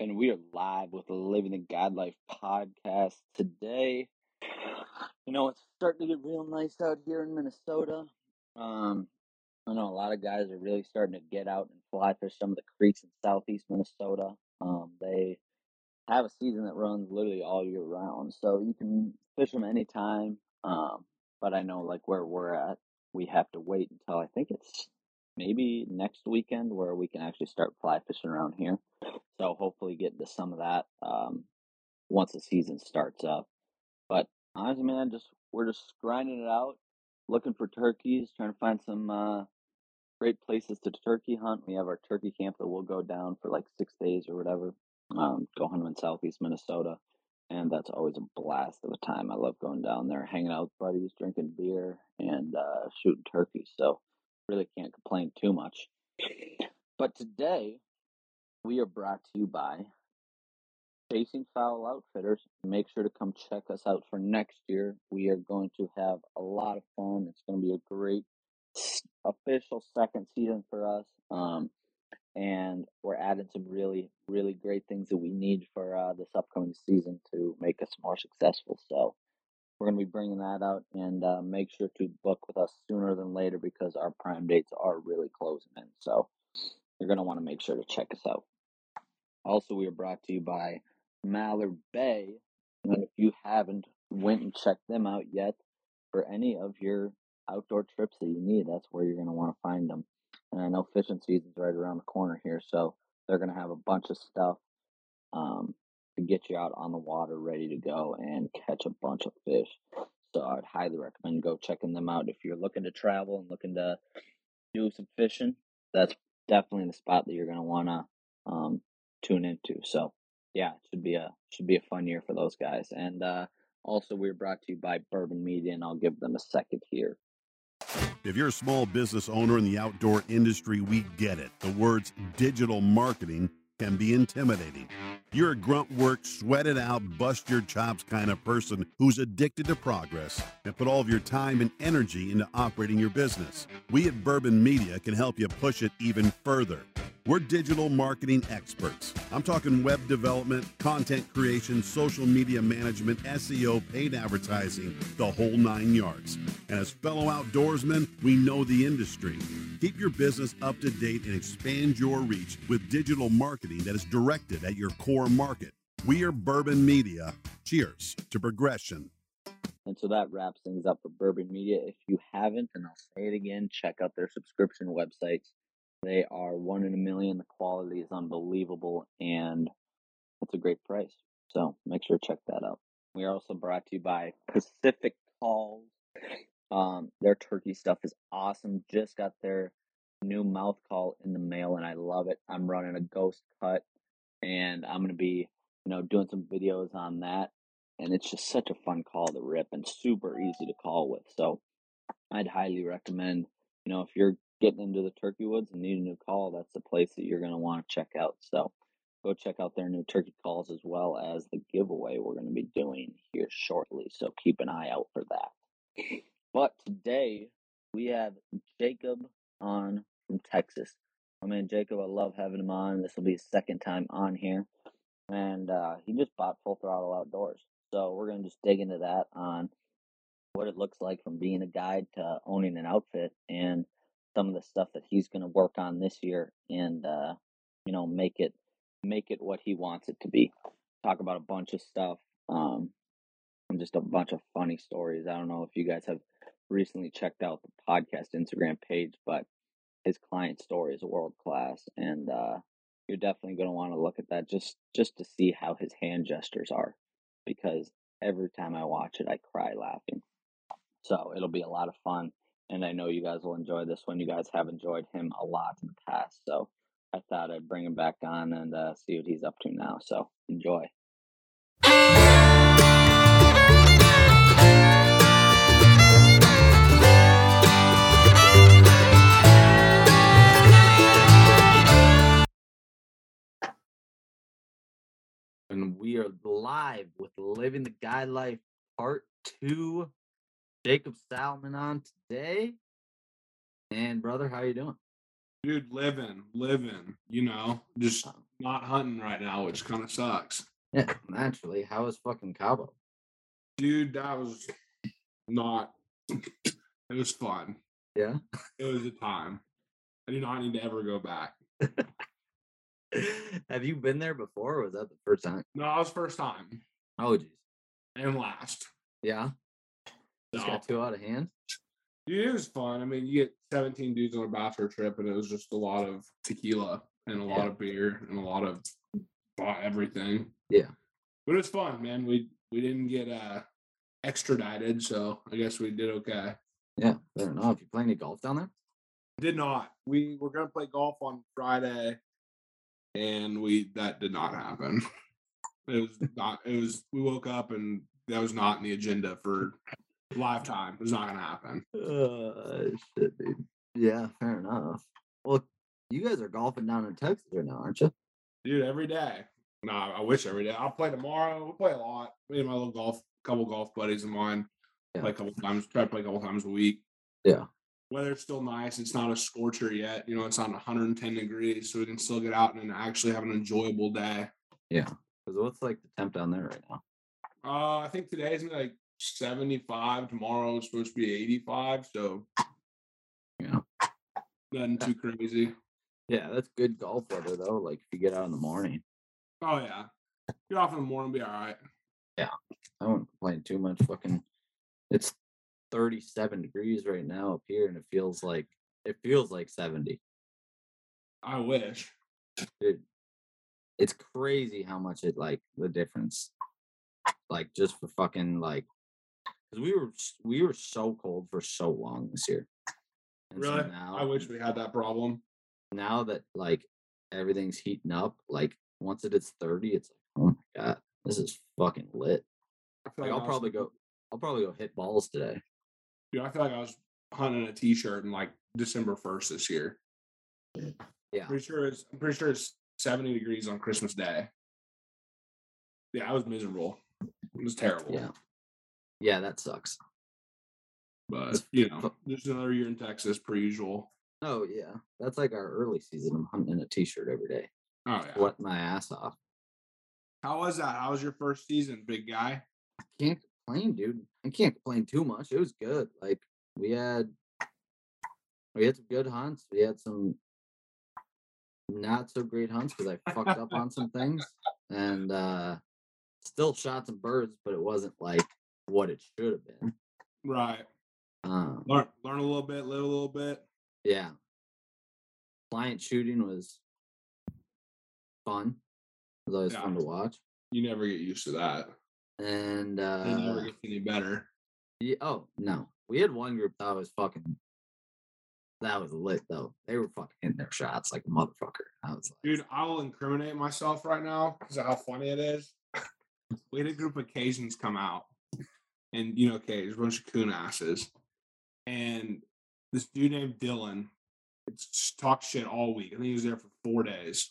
and we are live with the Living the Guide Life podcast today. You know, it's starting to get real nice out here in Minnesota. Um, I know a lot of guys are really starting to get out and fly fish some of the creeks in southeast Minnesota. Um, they have a season that runs literally all year round, so you can fish them anytime. Um, but I know, like where we're at, we have to wait until I think it's maybe next weekend where we can actually start fly fishing around here. So hopefully get into some of that um, once the season starts up. But honestly, man, just we're just grinding it out, looking for turkeys, trying to find some uh, great places to turkey hunt. We have our turkey camp that we'll go down for like six days or whatever. Um, go hunt in southeast Minnesota, and that's always a blast of a time. I love going down there, hanging out with buddies, drinking beer, and uh, shooting turkeys. So really can't complain too much. But today we are brought to you by Chasing Fowl Outfitters. Make sure to come check us out for next year. We are going to have a lot of fun. It's going to be a great official second season for us. Um, and we're adding some really, really great things that we need for uh, this upcoming season to make us more successful. So we're going to be bringing that out and uh, make sure to book with us sooner than later because our prime dates are really closing in. So you're going to want to make sure to check us out. Also, we are brought to you by Mallard Bay. And if you haven't went and checked them out yet for any of your outdoor trips that you need, that's where you're going to want to find them. And I know fishing season's right around the corner here, so they're going to have a bunch of stuff um, to get you out on the water ready to go and catch a bunch of fish. So I'd highly recommend go checking them out if you're looking to travel and looking to do some fishing. That's definitely the spot that you're going to want to um, tune into. So yeah, it should be a should be a fun year for those guys. And uh, also, we're brought to you by Bourbon Media, and I'll give them a second here. If you're a small business owner in the outdoor industry, we get it. The words digital marketing can be intimidating. You're a grunt work, sweat it out, bust your chops kind of person who's addicted to progress and put all of your time and energy into operating your business. We at Bourbon Media can help you push it even further. We're digital marketing experts. I'm talking web development, content creation, social media management, SEO, paid advertising, the whole nine yards. And as fellow outdoorsmen, we know the industry. Keep your business up to date and expand your reach with digital marketing that is directed at your core market. We are Bourbon Media. Cheers to progression. And so that wraps things up for Bourbon Media. If you haven't, and I'll say it again, check out their subscription websites they are one in a million. The quality is unbelievable, and it's a great price. So make sure to check that out. We are also brought to you by Pacific Calls. Um, their turkey stuff is awesome. Just got their new mouth call in the mail, and I love it. I'm running a ghost cut, and I'm gonna be, you know, doing some videos on that. And it's just such a fun call to rip and super easy to call with. So I'd highly recommend, you know, if you're getting into the turkey woods and need a new call, that's the place that you're to want to check out. So go check out their new turkey calls as well as the giveaway we're going to be doing here shortly. So keep an eye out for that. But today we have Jacob on from Texas. I mean, Jacob, I love having him on. This will be his second time on here. And uh, he just bought Full Throttle Outdoors. So we're going to just dig into that on what it looks like from being a guide to owning an outfit and some of the stuff that he's going to work on this year and uh, you know make it make it what he wants it to be. Talk about a bunch of stuff um, and just a bunch of funny stories. I don't know if you guys have recently checked out the podcast Instagram page, but his client story is world class, and uh, you're definitely going to want to look at that just just to see how his hand gestures are, because every time I watch it, I cry laughing. So it'll be a lot of fun and I know you guys will enjoy this one. You guys have enjoyed him a lot in the past, so I thought I'd bring him back on and uh, see what he's up to now. So enjoy. And we are live with Living the Guide Life Part 2 Jacob Salmon on today. And brother, how you doing? Dude, living, living, you know, just Oh. not hunting right now, which kind of sucks. Yeah, naturally. How is fucking Cabo? Dude, that was not, it was fun. Yeah. It was a time. I do not need to ever go back. Have you been there before or was that the first time? No, it was first time Oh geez. and last. Yeah. Just No. got too out of hand. It was fun. I mean, you get 17 dudes on a bachelor trip, and it was just a lot of tequila and a lot of beer and a lot of bought everything. Yeah. But it was fun, man. We we didn't get uh extradited, so I guess we did okay. Yeah. I don't know. If you play any golf down there? Did not. We were gonna play golf on Friday, and we that did not happen. It was not. It was. We woke up and that was not in the agenda for lifetime. It was not gonna happen. Uh, shit, dude. Yeah, fair enough. Well, you guys are golfing down in Texas right now, aren't you? Dude, every day. No, I wish every day. I'll play tomorrow. We'll play a lot. Me and my little golf, couple golf buddies of mine. Yeah. Play a couple times. Try to play a couple times a week. Yeah. Weather's still nice. It's not a scorcher yet. You know, it's not 110 degrees, so we can still get out and actually have an enjoyable day. Yeah. Because what's like the temp down there right now? Uh, I think today's gonna be like 75. Tomorrow is supposed to be 85. So Yeah. nothing too crazy. Yeah, that's good golf weather though. Like if you get out in the morning, Oh yeah. Get off in the morning, be all right. Yeah, I won't complain too much. Fucking, it's 37 degrees right now up here, and it feels like it feels like 70. I wish. Dude, it's crazy how much it like the difference. Like just for fucking like, because we were we were so cold for so long this year. And so Really? now, I wish we had that problem. now that like everything's heating up, like once it hits 30, it's like, oh my god, this is fucking lit. Like I'll probably go I'll probably go hit balls today. Dude, I feel like I was hunting a t-shirt in like December 1st this year. Yeah. Pretty sure it's I'm pretty sure it's 70 degrees on Christmas Day. Yeah, I was miserable. It was terrible. Yeah. Yeah, that sucks. But you know, fu- just another year in Texas per usual. Oh yeah. That's like our early season. I'm hunting in a t shirt every day. Oh yeah. Sweating my ass off. How was that? How was your first season, big guy? I can't complain, dude. I can't complain too much. It was good. Like we had we had some good hunts. We had some not so great hunts because I fucked up on some things. And uh still shot some birds, but it wasn't like what it should have been. Right. Um Learn learn a little bit, live a little bit. yeah. Client shooting was fun. It was always Yeah. fun to watch. You never get used to that. And It never uh gets any better. Yeah, oh no, we had one group that was fucking. That was lit though. They were fucking hitting their shots like a motherfucker. I was like, Dude, I will incriminate myself right now because of how funny it is. we had a group of Cajuns come out, and you know, a bunch of coon asses, and this dude named Dylan it's talk shit all week. I think he was there for four days.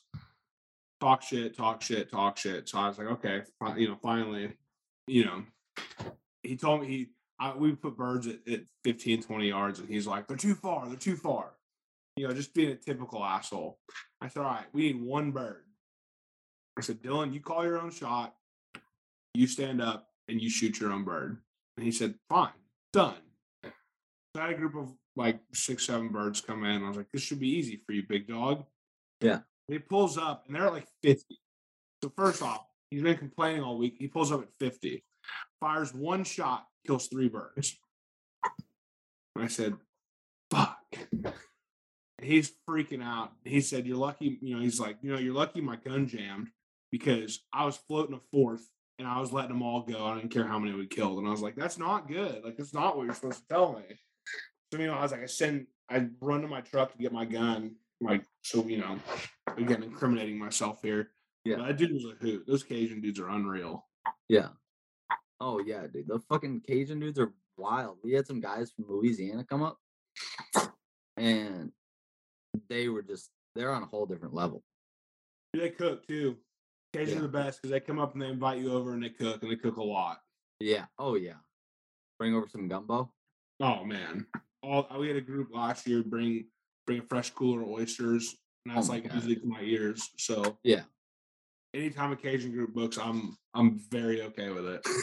Talk shit, talk shit, talk shit. So I was like, okay, you know, finally, you know, he told me he, I, we put birds at, at 15, 20 yards, and he's like, they're too far, they're too far. You know, just being a typical asshole. I said, all right, we need one bird. I said, Dylan, you call your own shot, you stand up, and you shoot your own bird. And he said, fine, done. So I had a group of like six, seven birds come in. I was like, this should be easy for you, big dog. Yeah. He pulls up, and they're at like 50. So, first off, he's been complaining all week. He pulls up at 50, fires one shot, kills three birds. And I said, fuck. He's freaking out. He said, You're lucky, you know, he's like, you know, you're lucky my gun jammed because I was floating a fourth and I was letting them all go. I didn't care how many we killed. And I was like, That's not good. Like, that's not what you're supposed to tell me. So, you know, I was like, I send, I run to my truck to get my gun. Like, so, you know, again, incriminating myself here. Yeah. That dude was a hoot. Those Cajun dudes are unreal. yeah. Oh yeah, dude. The fucking Cajun dudes are wild. We had some guys from Louisiana come up, and they were just they're on a whole different level. They cook too. Cajun Yeah. are the best because they come up and they invite you over and they cook and they cook a lot. Yeah. Oh yeah. Bring over some gumbo. Oh man, all we had a group last year bring bring a fresh cooler of oysters, and oh that's Oh like music to my ears. So Yeah. Anytime a Cajun group books, I'm I'm very okay with it.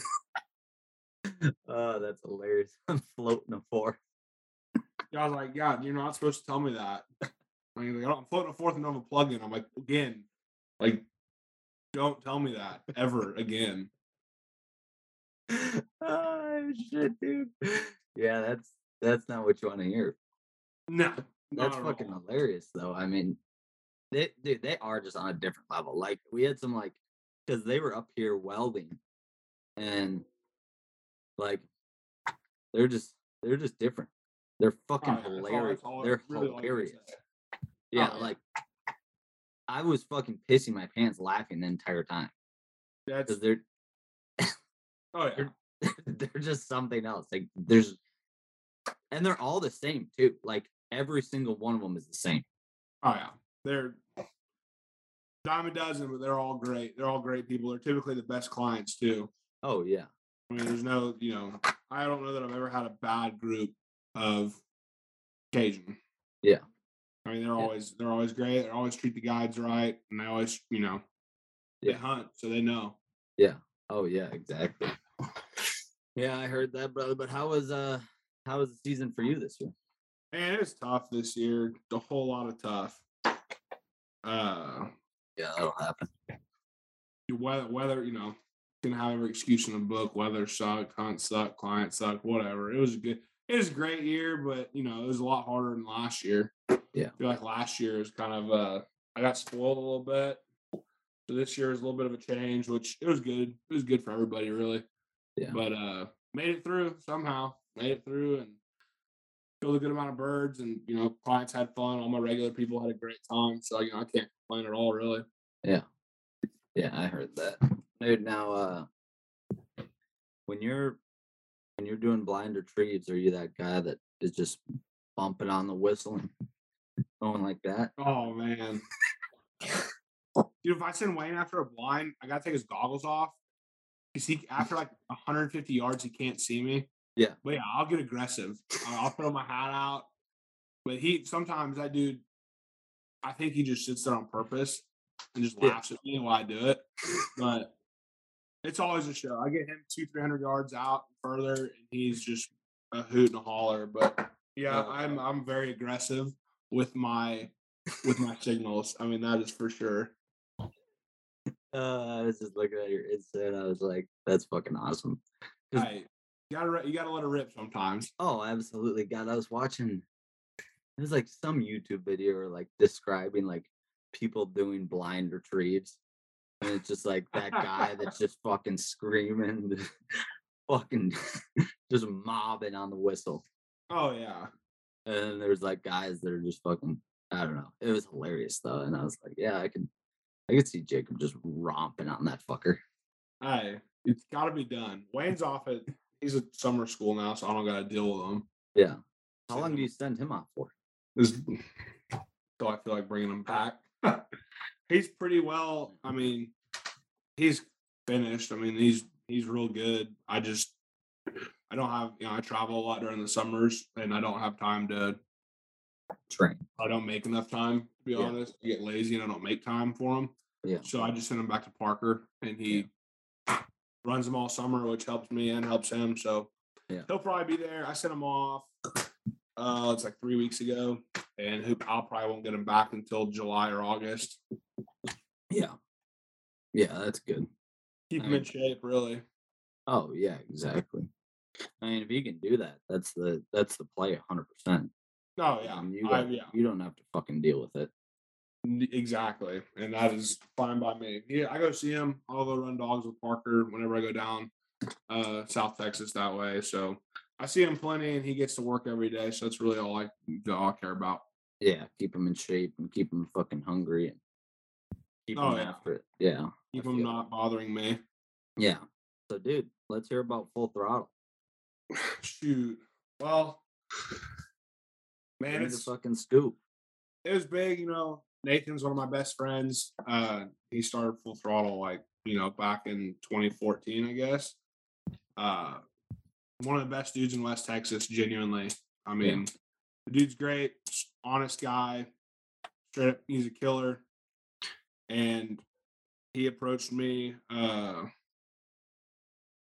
Oh, that's hilarious. I'm floating a four. Yeah, I was like, yeah, you're not supposed to tell me that. Like, he's like, "Oh, I'm floating a fourth and I'm a plug in. I'm like, again, like, don't tell me that ever again. oh shit, dude. Yeah, that's that's not what you want to hear. No, That's fucking hilarious, though. I mean, they dude, they are just on a different level. Like we had some like because they were up here welding, and like they're just they're just different. They're fucking Oh, yeah, that's all- hilarious. all- They're really all I can hilarious. Yeah, Oh, yeah. like I was fucking pissing my pants laughing the entire time That's because they're oh yeah. they're they're just something else. Like there's, and they're all the same too. Like every single one of them is the same. Oh yeah, they're dime a dozen, but they're all great. They're all great people. They're typically the best clients too. Oh yeah, I mean, there's no, you know, I don't know that I've ever had a bad group of Cajun. Yeah. I mean, they're Yeah. always they're always great. They always treat the guides right, and they always, you know, they Yeah. hunt, so they know. Yeah. Oh yeah, exactly. Yeah, I heard that, brother. But how was uh how was the season for you this year? Man, it was tough this year. A whole lot of tough. Uh, Yeah, that'll happen. the weather, weather, you know, can have every excuse in the book. Weather sucked, hunt sucked, client sucked, whatever. It was a good. It was a great year, but you know, it was a lot harder than last year. Yeah. I feel like last year was kind of uh I got spoiled a little bit. So this year is a little bit of a change, which it was good. It was good for everybody really. Yeah. But uh made it through somehow. Made it through and killed a good amount of birds and you know, clients had fun. All my regular people had a great time. So you know, I can't complain at all really. Yeah, yeah, I heard that, dude. Now, uh, when you're when you're doing blind retrieves, are you that guy that is just bumping on the whistle and going like that? Oh man. Dude, if I send Wayne after a blind, I gotta take his goggles off. Cause he after like 150 yards, he can't see me. Yeah. But yeah, I'll get aggressive. I'll throw my hat out. But he sometimes that dude, I think he just sits there on purpose and just Yeah. laughs at me while I do it. But it's always a show. I get him two, three hundred yards out further, and he's just a hoot and a holler. But yeah, I'm I'm very aggressive with my with my signals. I mean, that is for sure. Uh, I was just looking at your Insta and I was like, that's fucking awesome. Hey, you gotta you gotta let it rip sometimes. Oh, absolutely. God, I was watching it was like some YouTube video or like describing like people doing blind retrieves. And it's just like that guy that's just fucking screaming, fucking just mobbing on the whistle. Oh yeah, And then there's like guys that are just fucking I don't know. It was hilarious though. And I was like, yeah, I can I could see Jacob just romping on that fucker. hey, it's gotta be done. Wayne's off at he's at summer school now, so I don't gotta deal with him. Yeah. How long do you send him off for? This, so I feel like bringing him back. he's pretty well. I mean, he's finished. I mean, he's he's real good. I just I don't have you know I travel a lot during the summers, and I don't have time to. Train. I don't make enough time to be Yeah. honest. I get lazy and I don't make time for him. Yeah. So I just send him back to Parker, and he runs them all summer, which helps me and helps him. So Yeah. he'll probably be there. I sent him off. Uh, it's like three weeks ago, and who I'll probably won't get him back until July or August. Yeah. Yeah, that's good. Keep I him mean- in shape, really. Oh yeah, exactly. I mean, if you can do that, that's the that's the play, hundred percent. Oh yeah, you I, don't, yeah, you don't have to fucking deal with it. Exactly, and that is fine by me. Yeah, I go see him. I'll go run dogs with Parker whenever I go down uh, South Texas that way. So I see him plenty, and he gets to work every day. So that's really all I all I care about. Yeah, keep him in shape and keep him fucking hungry and keep Oh, them yeah. after it. Yeah, Keep him not bothering me. yeah. So, dude, let's hear about full throttle. Shoot. Well, man, Give me the it's fucking scoop. it was big. You know, Nathan's one of my best friends. Uh, he started full throttle like you know back in 2014, I guess. Uh, one of the best dudes in West Texas. Genuinely, I mean, the dude's great. honest guy. Straight up, he's a killer. And he approached me uh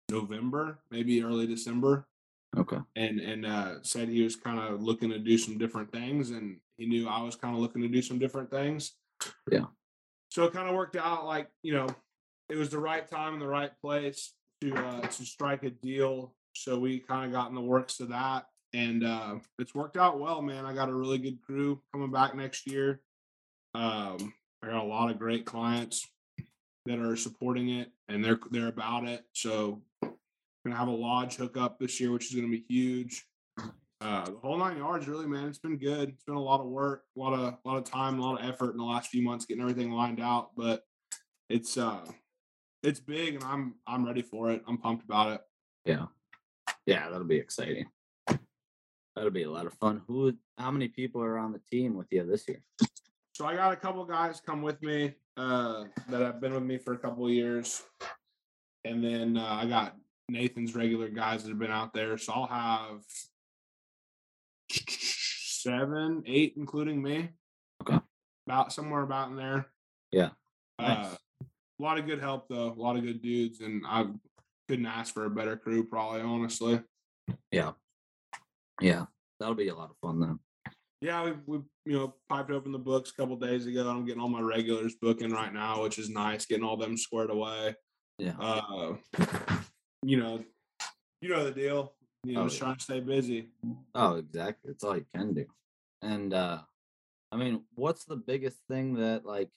November, maybe early December, Okay. and and uh, said he was kind of looking to do some different things, and he knew I was kind of looking to do some different things. Yeah. So it kind of worked out like you know, it was the right time and the right place to uh, to strike a deal. So we kind of got in the works of that, and uh, it's worked out well, man. I got a really good crew coming back next year. Um, I got a lot of great clients that are supporting it, and they're they're about it. So gonna have a lodge hookup this year, which is gonna be huge. Uh, the whole nine yards, really, man. It's been good. It's been a lot of work, a lot of a lot of time, a lot of effort in the last few months getting everything lined out. But it's uh, it's big, and I'm I'm ready for it. I'm pumped about it. Yeah. Yeah, that'll be exciting. That'll be a lot of fun. Who how many people are on the team with you this year? So I got a couple guys come with me uh, that have been with me for a couple of years, and then uh, I got Nathan's regular guys that have been out there. So I'll have seven, eight, including me. Okay. About somewhere about in there. Yeah. Uh, Nice. a lot of good help though. A lot of good dudes, and I couldn't ask for a better crew. Probably, honestly. Yeah. Yeah. That'll be a lot of fun then. Yeah, we, we you know piped open the books a couple days ago. I'm getting all my regulars booking right now, which is nice. Getting all them squared away. Yeah. Uh, you know, you know the deal. You know, Oh, trying to stay busy. Oh, exactly. It's all you can do. And uh I mean, what's the biggest thing that like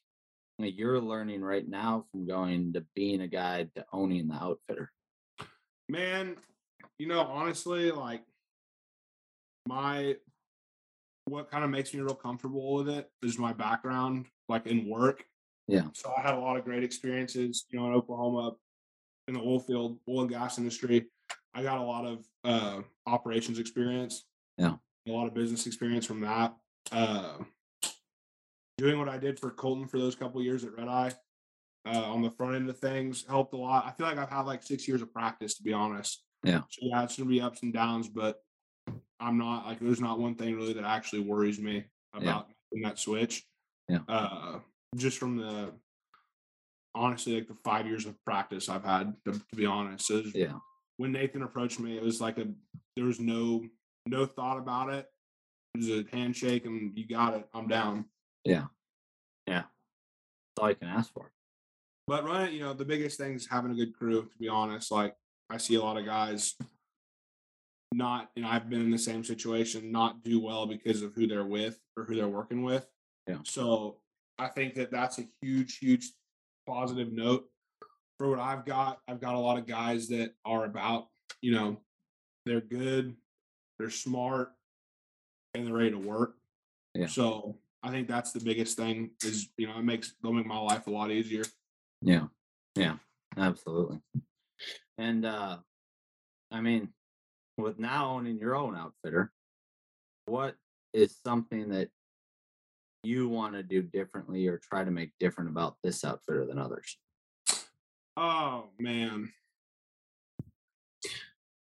you're learning right now from going to being a guide to owning the outfitter? Man, you know, honestly, like my what kind of makes me real comfortable with it is my background, like in work. Yeah. So I had a lot of great experiences, you know, in Oklahoma, in the oil field, oil and gas industry. I got a lot of uh, operations experience. Yeah. A lot of business experience from that. Uh, doing what I did for Colton for those couple years at Red Eye uh, on the front end of things helped a lot. I feel like I've had like six years of practice, to be honest. Yeah. So yeah, it's gonna be ups and downs, but I'm not like there's not one thing really that actually worries me about making that switch. Yeah. Uh, just from the honestly like the five years of practice I've had to, to be honest. So Yeah. When Nathan approached me, it was like a there was no no thought about it. It was a handshake and you got it. I'm down. Yeah. Yeah. That's all you can ask for. But running, you know, the biggest thing is having a good crew, to be honest. Like I see a lot of guys not, you know, I've been in the same situation, not do well because of who they're with or who they're working with. Yeah. So I think that that's a huge, huge positive note for what I've got. I've got a lot of guys that are about, you know, they're good, they're smart, and they're ready to work. Yeah. So I think that's the biggest thing is, you know, it makes they'll make my life a lot easier. Yeah. Yeah. Absolutely. And uh I mean, with now owning your own outfitter, what is something that you want to do differently or try to make different about this outfitter than others? Oh man.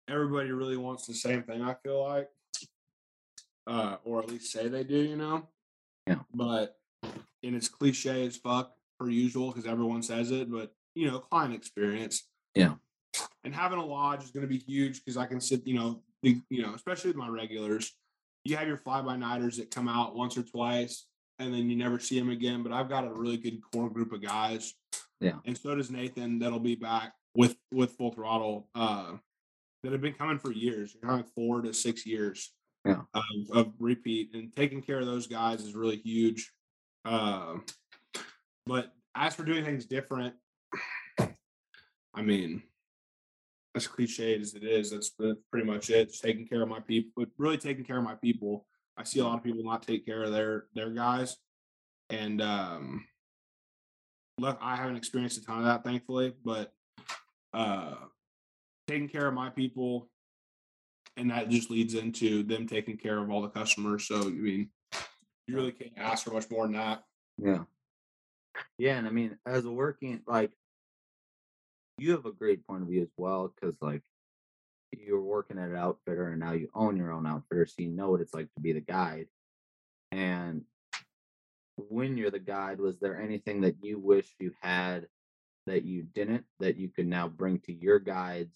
Everybody really wants the same thing, I feel like. Uh, or at least say they do, you know? Yeah. But and it's cliche as fuck per usual because everyone says it, but you know, client experience. Yeah. And having a lodge is gonna be huge because I can sit, you know, the, you know, especially with my regulars, you have your fly by nighters that come out once or twice and then you never see them again. But I've got a really good core group of guys and so does Nathan. That'll be back with with full throttle. Uh, that have been coming for years, of like four to six years. Yeah. Of, of repeat and taking care of those guys is really huge. Uh, but as for doing things different, I mean, as cliched as it is, that's pre- pretty much it. Just taking care of my people, but really taking care of my people. I see a lot of people not take care of their their guys, and um, look, I haven't experienced a ton of that, thankfully, but uh, taking care of my people, and that just leads into them taking care of all the customers. So, I mean, you really can't ask for much more than that. Yeah. Yeah, and I mean, as a working like you have a great point of view as well, because like you're working at an outfitter and now you own your own outfitter, so you know what it's like to be the guide. And when you're the guide, was there anything that you wish you had that you didn't that you could now bring to your guides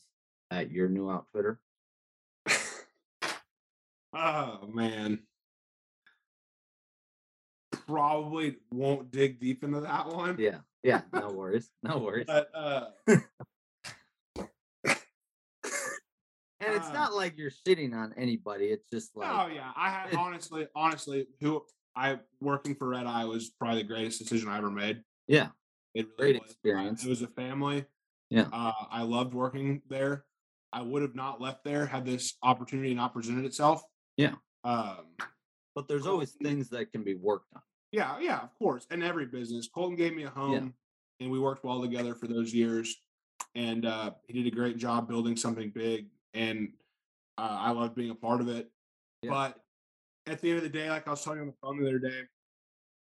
at your new outfitter? oh man. Probably won't dig deep into that one. Yeah. Yeah. No worries. No worries. But uh And it's uh, not like you're shitting on anybody. It's just like oh yeah. I had honestly, honestly, who I working for Red Eye was probably the greatest decision I ever made. yeah, It really Great was. Experience. It was a family. Yeah. Uh, I loved working there. I would have not left there had this opportunity not presented itself. Yeah. Um, but there's always things that can be worked on. yeah, yeah, of course. And every business. Colton gave me a home and we worked well together for those years. And uh, he did a great job building something big. And uh, I loved being a part of it. Yeah. But at the end of the day, like I was telling you on the phone the other day,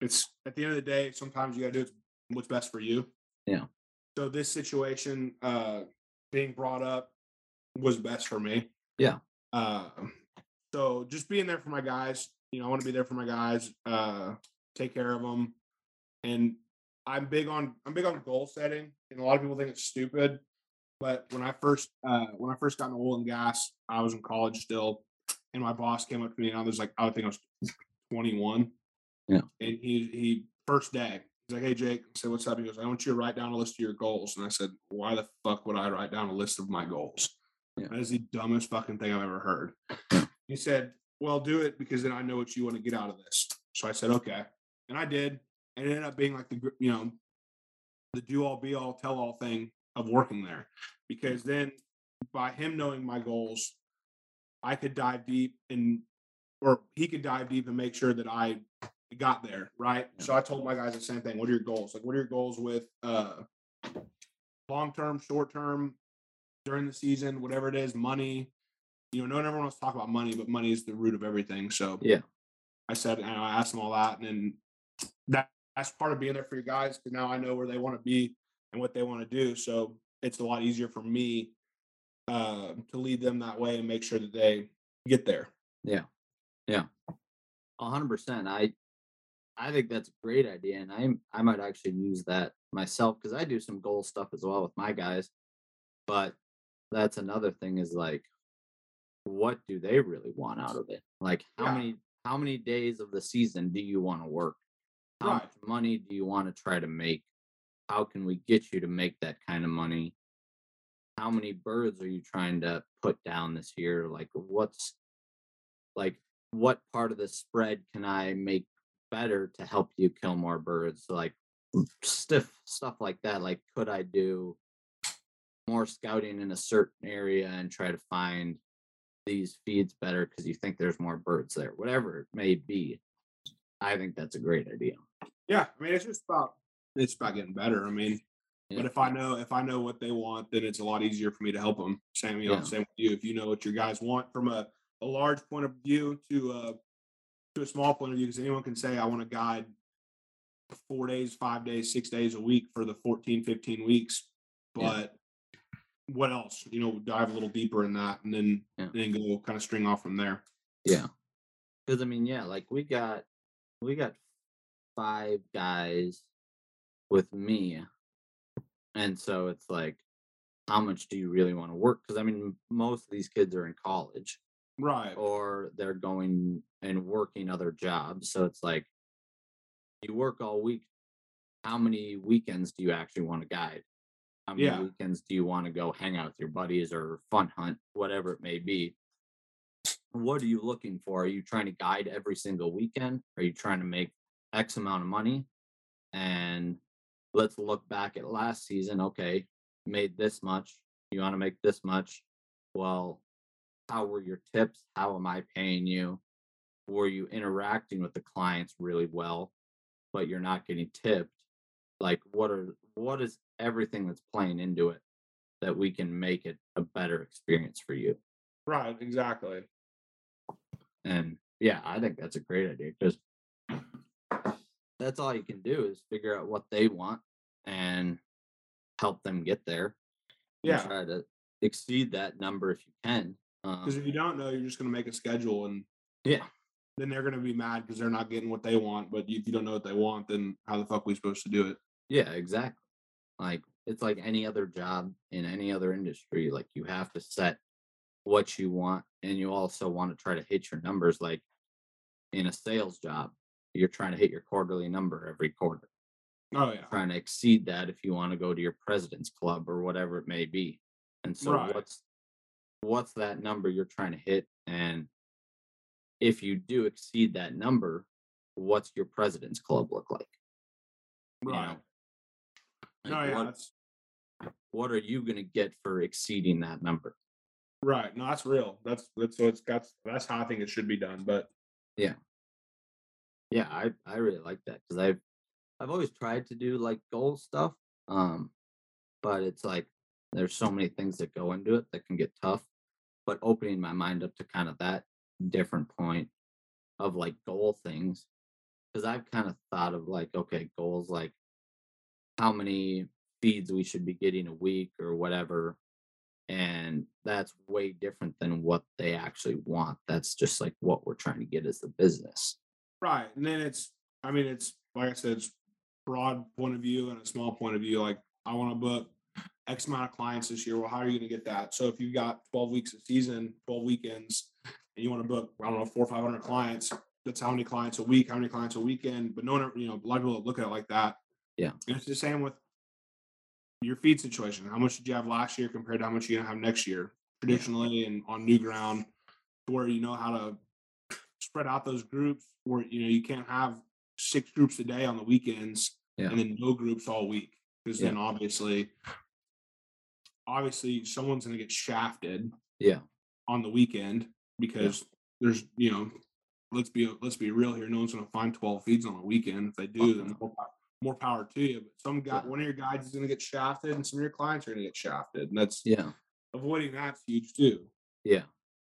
it's at the end of the day, sometimes you got to do what's best for you. Yeah. So this situation uh, being brought up was best for me. Yeah. Uh, so just being there for my guys, you know, I want to be there for my guys, uh, take care of them, and I'm big on I'm big on goal setting, and a lot of people think it's stupid. But when I first uh, when I first got into oil and gas, I was in college still, and my boss came up to me and I was like, I think I was 21. Yeah. And he he first day, he's like, Hey Jake, I said, What's up? He goes, I want you to write down a list of your goals. And I said, Why the fuck would I write down a list of my goals? Yeah. That is the dumbest fucking thing I've ever heard. He said, Well, do it because then I know what you want to get out of this. So I said, Okay. And I did. And it ended up being like the you know, the do all be all tell all thing of working there. Because then by him knowing my goals, I could dive deep and or he could dive deep and make sure that I got there, right? Yeah. So I told my guys the same thing. What are your goals? Like what are your goals with uh long term, short term, during the season, whatever it is, money. You know, no one ever wants to talk about money, but money is the root of everything. So Yeah. I said, and I asked them all that, and then that that's part of being there for your guys because now I know where they want to be and what they want to do. So it's a lot easier for me uh, to lead them that way and make sure that they get there. Yeah. Yeah. A hundred percent. I I think that's a great idea, and I I might actually use that myself because I do some goal stuff as well with my guys. But that's another thing is like, what do they really want out of it? Like, how Yeah. many how many days of the season do you want to work? How Right. much money do you want to try to make? How can we get you to make that kind of money? How many birds are you trying to put down this year? Like, what's like what part of the spread can I make better to help you kill more birds? Like stiff stuff like that. Like, could I do more scouting in a certain area and try to find these feeds better because you think there's more birds there? Whatever it may be. I think that's a great idea. Yeah, I mean, it's just about it's about getting better. I mean, Yeah. but if I know if I know what they want, then it's a lot easier for me to help them. Same, you know, Yeah. same with you. If you know what your guys want from a, a large point of view to a to a small point of view, because anyone can say I want to guide four days, five days, six days a week for the 14, 15 weeks. Yeah. But what else? You know, dive a little deeper in that and then Yeah. then go kind of string off from there. Yeah. Because I mean, yeah, like we got we got five guys with me. And so it's like, how much do you really want to work? Because I mean, most of these kids are in college Right. or they're going and working other jobs. So it's like you work all week. How many weekends do you actually want to guide? How many Yeah. weekends do you want to go hang out with your buddies or fun hunt, whatever it may be? What are you looking for? Are you trying to guide every single weekend? Are you trying to make X amount of money? And let's look back at last season. Okay, made this much. You want to make this much? Well, how were your tips? How am I paying you? Were you interacting with the clients really well, but you're not getting tipped? Like what are what is everything that's playing into it that we can make it a better experience for you? Right. Exactly. And yeah, I think that's a great idea because that's all you can do is figure out what they want and help them get there. Yeah. Try to exceed that number if you can. Um, Because if you don't know, you're just going to make a schedule and yeah. then they're gonna be mad because they're not getting what they want. But if you don't know what they want, then how the fuck are we supposed to do it? Yeah, exactly. Like it's like any other job in any other industry. Like you have to set what you want and you also want to try to hit your numbers like in a sales job. You're trying to hit your quarterly number every quarter. Oh yeah, Trying to exceed that if you want to go to your president's club or whatever it may be. And so Right. what's what's that number you're trying to hit and if you do exceed that number, what's your president's club look like? you know? right. Like, No, yeah, what, what are you going to get for exceeding that number? right. No, that's real. That's that's so it's got that's how I think it should be done. But Yeah, I I really like that because I've I've always tried to do like goal stuff, um, but it's like there's so many things that go into it that can get tough. But opening my mind up to kind of that different point of like goal things, because I've kind of thought of like okay goals like how many feeds we should be getting a week or whatever and that's way different than what they actually want that's just like what we're trying to get as the business right, and then it's I mean it's like I said, it's broad point of view and a small point of view. Like I want to book X amount of clients this year. Well, how are you going to get that? So if you've got 12 weeks of season, 12 weekends, and you want to book, I don't know, four or 500 clients, that's how many clients a week, how many clients a weekend. But no one, you know, a lot of people look at it like that. Yeah. And it's the same with your feed situation. How much did you have last year compared to how much you're going to have next year? Traditionally and on new ground, to where you know how to spread out those groups where, you know, you can't have six groups a day on the weekends Yeah. and then no groups all week. Because Yeah. then obviously, obviously someone's going to get shafted yeah on the weekend because there's you know let's be let's be real here no one's going to find 12 feeds on a weekend if they do then more, power to you but some guy Yeah. one of your guides is going to get shafted and some of your clients are going to get shafted and that's yeah avoiding that's huge too yeah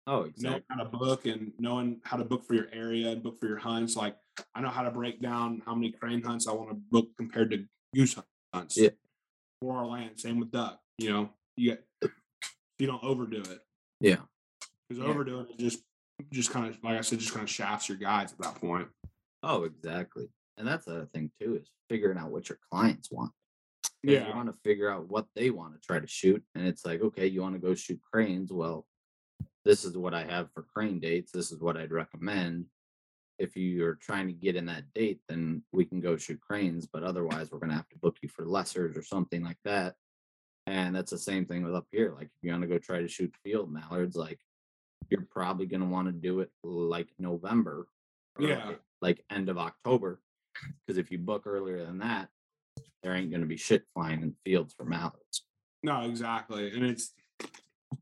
oh knowing exactly. how to book and knowing how to book for your area and book for your hunts like i know how to break down how many crane hunts i want to book compared to goose hunts. Yeah. for our land same with duck you know? You get you don't overdo it. Yeah. Because Yeah. overdoing it just just kind of like I said, just kind of shafts your guides at that point. oh exactly. And that's the other thing too is figuring out what your clients want. 'Cause you want to figure out what they want to try to shoot and it's like okay you want to go shoot cranes. Well this is what i have for crane dates this is what i'd recommend if you're trying to get in that date then we can go shoot cranes but otherwise we're going to have to book you for lessers or something like that and that's the same thing with up here like if you want to go try to shoot field mallards like you're probably going to want to do it like november Yeah. like- like end of october because if you book earlier than that there ain't going to be shit flying in fields for mallards No, exactly. And it's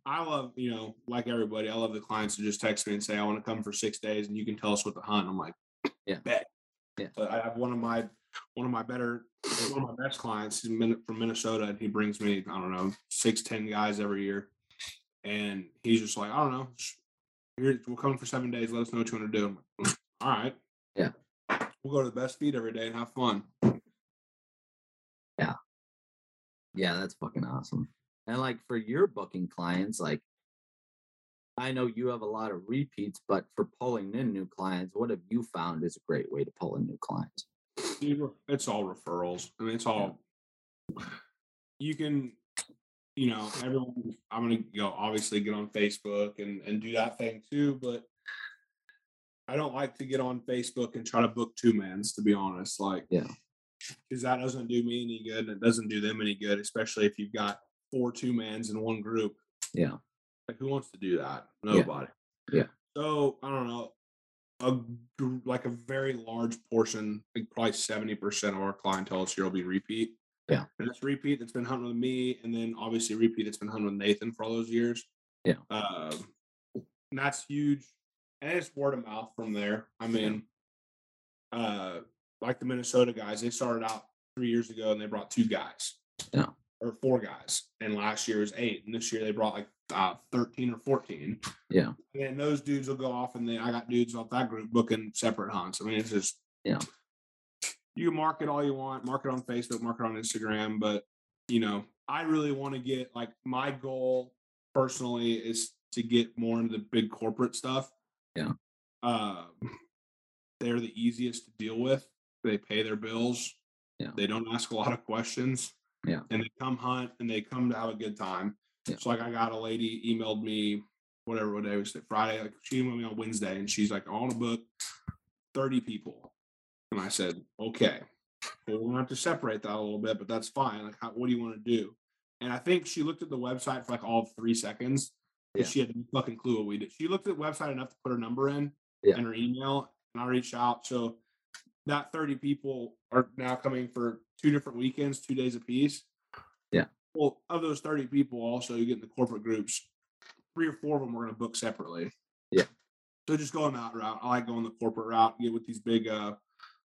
I love, you know, like everybody, I love the clients to just text me and say, I want to come for six days and you can tell us what to hunt. I'm like, Yeah. bet. Yeah. But I have one of my one of my better one of my best clients he's from Minnesota and he brings me, I don't know, six, ten guys every year. And he's just like, I don't know. Here, we'll come for seven days. Let us know what you want to do. I'm like, mm, All right. Yeah. We'll go to the best feed every day and have fun. Yeah. Yeah that's fucking awesome and like for your booking clients like i know you have a lot of repeats but for pulling in new clients what have you found is a great way to pull in new clients It's all referrals. I mean, it's all you can, you know, everyone. I'm gonna go obviously get on Facebook and and do that thing too, but I don't like to get on Facebook and try to book two mans. To be honest, like Yeah. because that doesn't do me any good, and it doesn't do them any good, especially if you've got four two mans in one group. Yeah. Like who wants to do that? Nobody. Yeah. So I don't know a like a very large portion, like probably seventy percent of our clientele this year will be repeat. Yeah. and it's repeat that's been hunting with me, and then obviously repeat that's been hunting with Nathan for all those years. Yeah. um, and that's huge, and it's word of mouth from there. I mean, uh, like the Minnesota guys, they started out three years ago and they brought two guys. Yeah. Or four guys, and last year was eight, and this year they brought like uh, thirteen or fourteen. Yeah. And then those dudes will go off, and then I got dudes off that group booking separate hunts. I mean, it's just Yeah. You can market all you want, market on Facebook, market on Instagram, but you know, I really want to get like my goal personally is to get more into the big corporate stuff. Yeah. Um, they're the easiest to deal with. They pay their bills. Yeah. They don't ask a lot of questions. Yeah. And they come hunt and they come to have a good time. Yeah. So like I got a lady emailed me whatever what day was it Friday. Like she emailed me on Wednesday and she's like, I want to book 30 people. And I said, okay. Well, we're gonna have to separate that a little bit, but that's fine. Like, how, what do you want to do? And I think she looked at the website for like all three seconds. Yeah. She had no fucking clue what we did. She looked at the website enough to put her number in Yeah. and her email, and I reached out. So that 30 people are now coming for two different weekends, two days apiece. Yeah. Well, of those 30 people, also you get in the corporate groups, three or four of them we're going to book separately. Yeah. So just going that route. I like going the corporate route, get with these big, uh,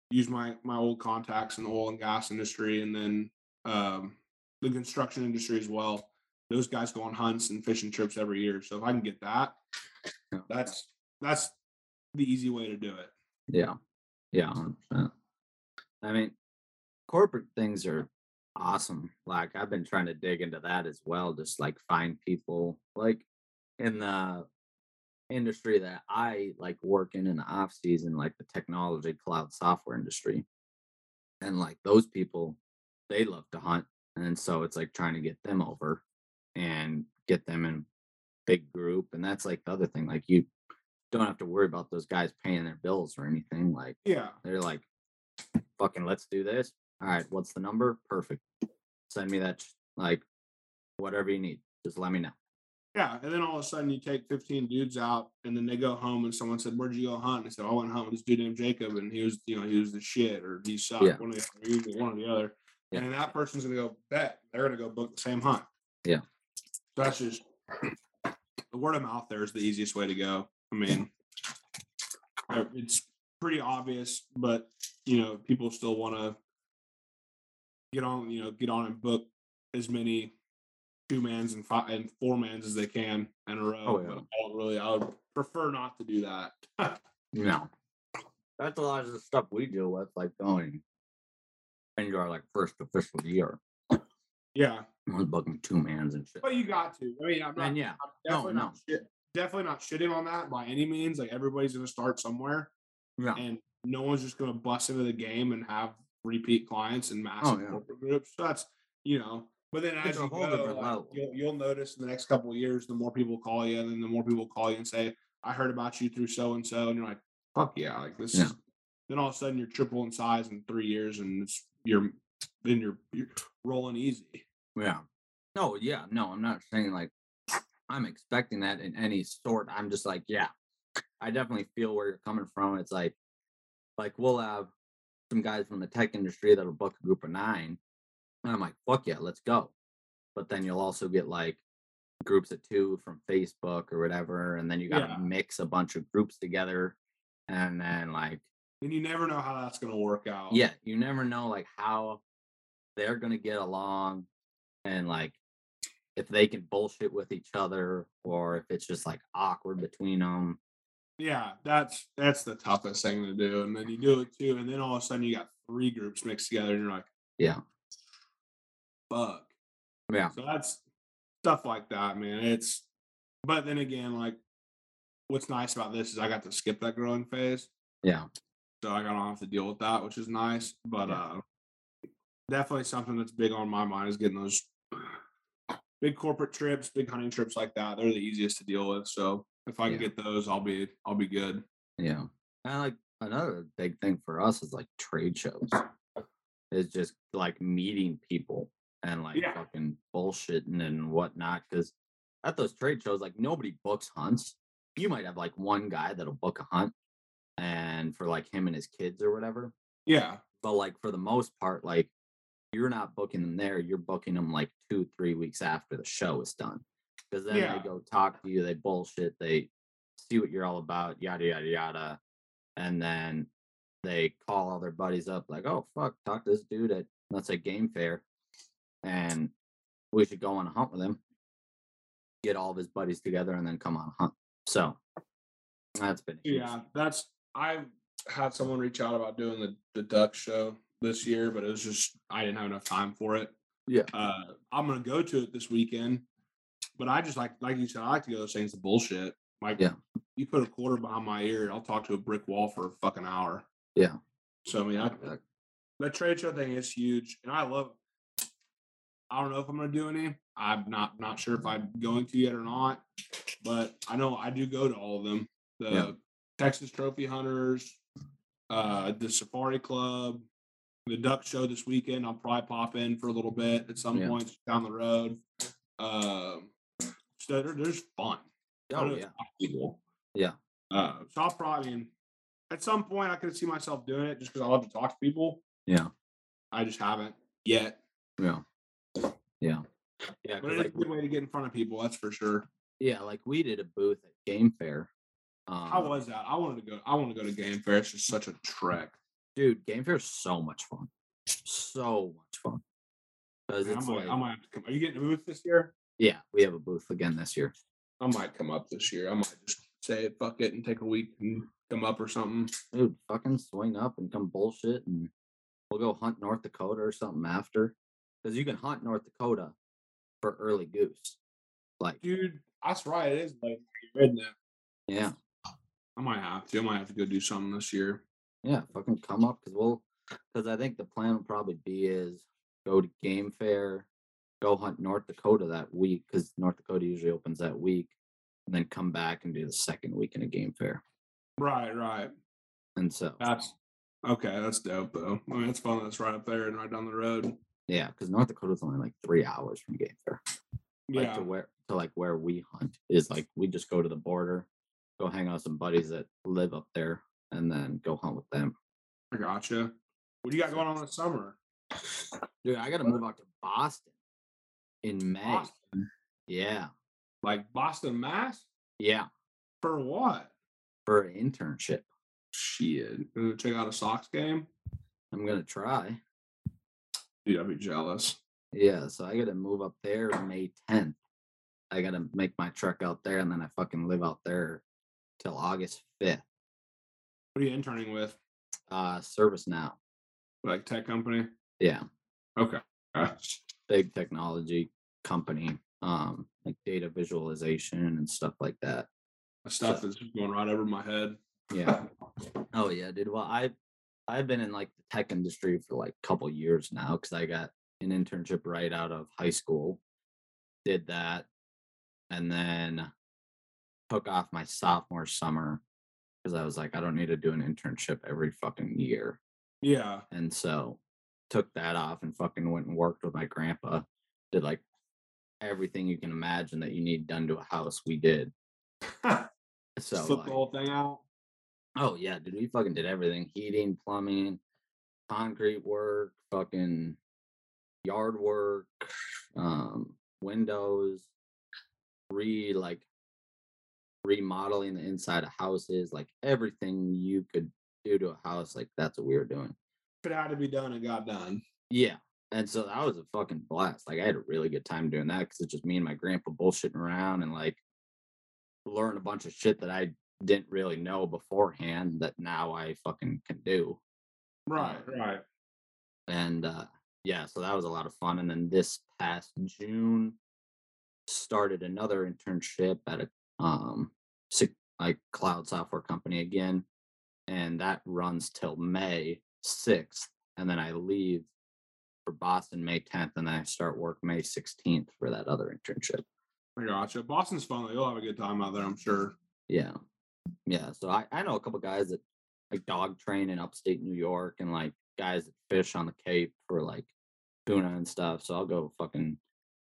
use my my old contacts in the oil and gas industry and then um, the construction industry as well. Those guys go on hunts and fishing trips every year. So if I can get that, that's that's the easy way to do it. Yeah. Yeah. 100%. I mean, corporate things are awesome. Like, I've been trying to dig into that as well. Just like find people like in the industry that I like work in in the off season, like the technology cloud software industry. And like those people, they love to hunt. And so it's like trying to get them over and get them in big group. And that's like the other thing. Like you don't have to worry about those guys paying their bills or anything. Like Yeah. they're like, fucking let's do this. All right, what's the number? Perfect. Send me that like whatever you need. Just let me know. Yeah. And then all of a sudden you take 15 dudes out and then they go home and someone said, Where'd you go hunt? And I said, I went hunt with this dude named Jacob and he was, you know, he was the shit or he sucked. Yeah. One of the one or the other. Yeah. And that person's gonna go bet. They're gonna go book the same hunt. Yeah. So that's just the word of mouth there is the easiest way to go. I mean uh, it's pretty obvious, but you know, people still wanna get on, you know, get on and book as many two mans and five and four mans as they can in a row. Oh, yeah. But I don't really I would prefer not to do that. No. That's a lot of the stuff we deal with, like going into our like first official year. yeah. We're booking two mans and shit. But you got to. I mean I'm not And yeah, I'm definitely no. not shit, definitely not shitting on that by any means. Like everybody's gonna start somewhere yeah, and no one's just gonna bust into the game and have repeat clients and oh, massive Oh, yeah. corporate groups. So that's you know. But then as you go, like, you'll, you'll notice in the next couple of years, the more people call you, and then the more people call you and say, "I heard about you through so and so," and you're like, "Fuck yeah!" Like this. Yeah. Is, then all of a sudden you're triple in size in three years, and it's you're then you're you're rolling easy. yeah. No, yeah, no, I'm not saying like I'm expecting that in any sort. I'm just like, yeah, I definitely feel where you're coming from. It's like, like we'll have some guys from the tech industry that'll book a group of nine, and I'm like, fuck yeah, let's go. But then you'll also get like groups of two from Facebook or whatever, and then you got to Yeah. mix a bunch of groups together, and then like And you never know how that's gonna work out. yeah, you never know like how they're gonna get along and like if they can bullshit with each other or if it's just like awkward between them. Yeah, that's that's the toughest thing to do. And then you do it too, and then all of a sudden you got three groups mixed together, and you're like, Yeah. fuck. Yeah. So that's stuff like that, man. It's but then again, like what's nice about this is I got to skip that growing phase. Yeah. So I don't have to deal with that, which is nice. But Yeah. uh definitely something that's big on my mind is getting those big corporate trips, big hunting trips like that. They're the easiest to deal with. So if I can Yeah. get those, I'll be I'll be good. Yeah. And like another big thing for us is like trade shows. It's just like meeting people and like Yeah. fucking bullshitting and whatnot. Cause at those trade shows, like nobody books hunts. You might have like one guy that'll book a hunt and for like him and his kids or whatever. Yeah. but like for the most part like you're not booking them there you're booking them like two three weeks after the show is done. Because then Yeah. they go talk to you they bullshit they see what you're all about yada yada yada and then they call all their buddies up like oh fuck talk to this dude at let's say game fair and we should go on a hunt with him. Get all of his buddies together and then come on a hunt. So that's been Yeah, that's I had someone reach out about doing the the duck show this year, but it was just I didn't have enough time for it. Yeah. Uh I'm gonna go to it this weekend, but I just like like you said, I like to go to those things to bullshit. Like Yeah. you put a quarter behind my ear, I'll talk to a brick wall for a fucking hour. Yeah. So I mean, I, that trade show thing is huge, and I love. I don't know if I'm going to do any. I'm not not sure if I'm going to yet or not, but I know I do go to all of them. The Yeah. Texas Trophy Hunters, uh, the Safari Club, the Duck Show this weekend. I'll probably pop in for a little bit at some Yeah. point down the road. Um, so there, there's fun. I Oh know yeah. people. Yeah. Uh, so I'll probably, I mean, at some point, I could see myself doing it just because I love to talk to people. Yeah. I just haven't yet. Yeah. Yeah. Yeah. But 'cause, it's like, a good way to get in front of people. That's for sure. yeah, like we did a booth at Game Fair. Um, How was that? I wanted to go. I want to go to Game Fair. It's just such a trek. Dude? Game Fair is so much fun. So much fun. Because Man, I it's might, like, I might have to come. Are you getting a booth this year? yeah, we have a booth again this year. I might come up this year. I might just say fuck it and take a week and come up or something. Dude, fucking swing up and come bullshit, and we'll go hunt North Dakota or something after. Because you can hunt North Dakota for early goose. Like, Dude, that's right. It is like it? yeah, I might have to. I might have to go do something this year. Yeah, fucking come up because we'll. Because I think the plan will probably be is go to Game Fair, go hunt North Dakota that week because North Dakota usually opens that week, and then come back and do the second week in a Game Fair. Right, right. And so, That's okay. That's dope though. I mean, it's fun. That's right up there and right down the road. yeah, because North Dakota's only like three hours from Game Fair. like Yeah. to where to like where we hunt is like we just go to the border, go hang out with some buddies that live up there, and then go hunt with them. I gotcha. What do you got going on this summer? Dude, I gotta move out to Boston in May. Boston? Yeah, Like Boston, Mass? yeah, For what? for an internship. Shit. Gonna check out a Sox game? I'm gonna try. Dude, I'd be jealous. Yeah, so I gotta move up there May 10th. I gotta make my truck out there, and then I fucking live out there till August 5th. What are you interning with? Uh, ServiceNow. Like tech company? Yeah, Okay. Big technology company. Um, like data visualization and stuff like that. Stuff So- that's just going right over my head. Yeah. Oh yeah, dude. Well, I I've been in like the tech industry for like a couple years now because I got an internship right out of high school. Did that, and then took off my sophomore summer because I was like, I don't need to do an internship every fucking year, Yeah. and so took that off and fucking went and worked with my grandpa. Did like everything you can imagine that you need done to a house. We did. So Flip like, the whole thing out. Oh yeah, dude, we fucking did everything: heating, plumbing, concrete work, fucking yard work, um, windows, re like remodeling the inside of houses, like everything you could do to a house, like that's what we were doing. If it had to be done, it got done. Yeah. And so that was a fucking blast. Like I had a really good time doing that because it's just me and my grandpa bullshitting around and like learn a bunch of shit that I didn't really know beforehand that now I fucking can do. Right, right. And uh yeah, so that was a lot of fun. And then this past June started another internship at a um like cloud software company again. And that runs till May 6th. And then I leave for Boston May 10th and then I start work May 16th for that other internship. I gotcha. Boston's fun. You'll have a good time out there, I'm sure. Yeah. Yeah. So I, I know a couple guys that like dog train in upstate New York and like guys that fish on the Cape for like tuna and stuff. So I'll go fucking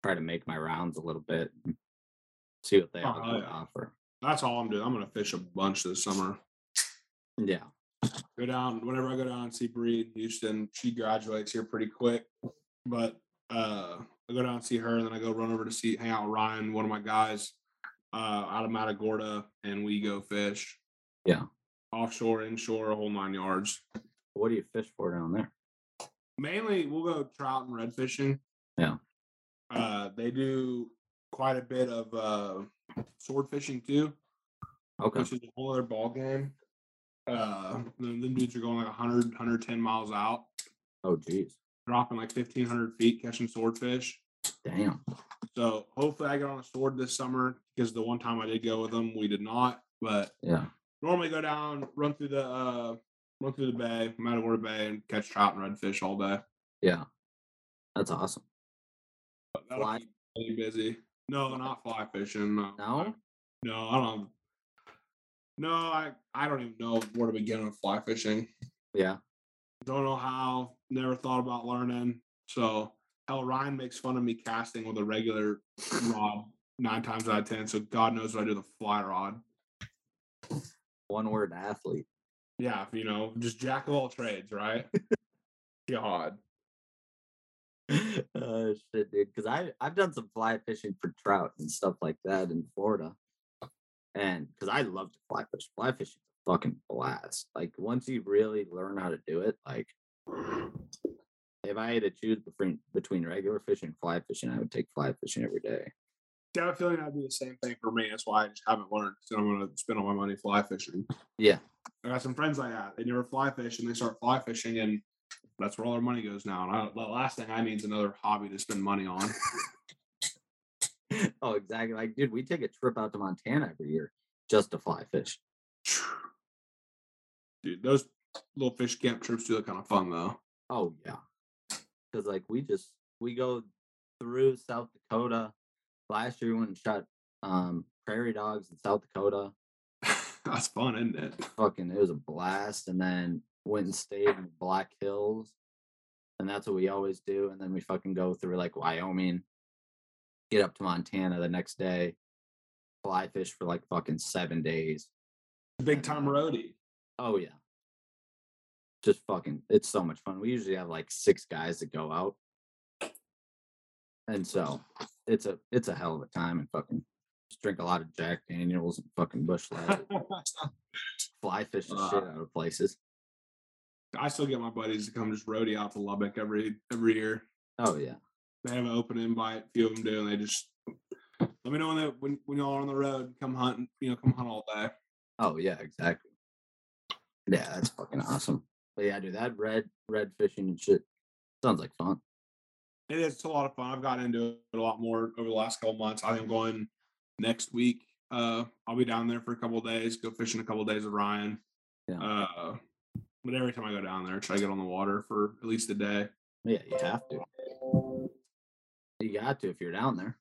try to make my rounds a little bit see what they all yeah. offer. That's all I'm doing. I'm gonna fish a bunch this summer. Yeah. Go down whenever I go down and see Bree in Houston. She graduates here pretty quick, but uh, I go down and see her, and then I go run over to see hang out with Ryan, one of my guys, uh, out of Matagorda, and we go fish. Yeah. Offshore, inshore, a whole nine yards. What do you fish for down there? Mainly, we'll go trout and red fishing. Yeah. Uh, they do quite a bit of uh, sword fishing too. Okay. which is a whole other ball game. Uh, them dudes are going like 100, 110 miles out, Oh, geez. dropping like 1,500 feet, catching swordfish. Damn. So hopefully I get on a sword this summer because the one time I did go with them, we did not. But Yeah. normally go down, run through the uh run through the bay, Matagorda Bay, and catch trout and redfish all day. Yeah. That's awesome. But that'll Fly- keep busy. No, not fly fishing. No, No? no, I don't. No, I I don't even know where to begin with fly fishing. Yeah. Don't know how. Never thought about learning. So hell, Ryan makes fun of me casting with a regular rod nine times out of ten. So God knows what I do with a fly rod. One word athlete. Yeah, you know, just jack of all trades, right? God. oh shit, dude. Because I I've done some fly fishing for trout and stuff like that in Florida, and because I love to fly fish. Fly fishing is a fucking blast. Like once you really learn how to do it, like if I had to choose between between regular fishing and fly fishing, I would take fly fishing every day. I have a feeling that'd be the same thing for me. That's why I just haven't learned. So I'm gonna spend all my money fly fishing. Yeah. I got some friends like that. They never fly fish and they start fly fishing and that's where all our money goes now. And I, the last thing I need is another hobby to spend money on. oh, exactly. Like, dude, we take a trip out to Montana every year just to fly fish. Dude, those little fish camp trips do look kind of fun though. Oh yeah. Because like we just we go through South Dakota. Last year we went and shot um prairie dogs in South Dakota. that's fun, isn't it? Fucking it was a blast. And then went and stayed in Black Hills. And that's what we always do. And then we fucking go through like Wyoming, get up to Montana the next day, fly fish for like fucking seven days. Big time roadie. Oh yeah. Just fucking it's so much fun. We usually have like six guys that go out. And so it's a it's a hell of a time and fucking just drink a lot of Jack Daniels and fucking Busch Light, fly fish the shit Uh, out of places. I still get my buddies to come just roadie out to Lubbock every every year. Oh yeah. They have an open invite. A few of them do, and they just let me know when they when, when y'all are on the road. Come hunt, you know, come hunt all day. Oh yeah, exactly. Yeah, that's fucking awesome. But yeah, dude, that red red fishing and shit sounds like fun. It is it's a lot of fun. I've gotten into it a lot more over the last couple months. I think I'm going next week. Uh, I'll be down there for a couple of days, go fishing a couple of days with Ryan. Yeah. Uh, but every time I go down there, try to get on the water for at least a day. Yeah, you have to. You got to if you're down there.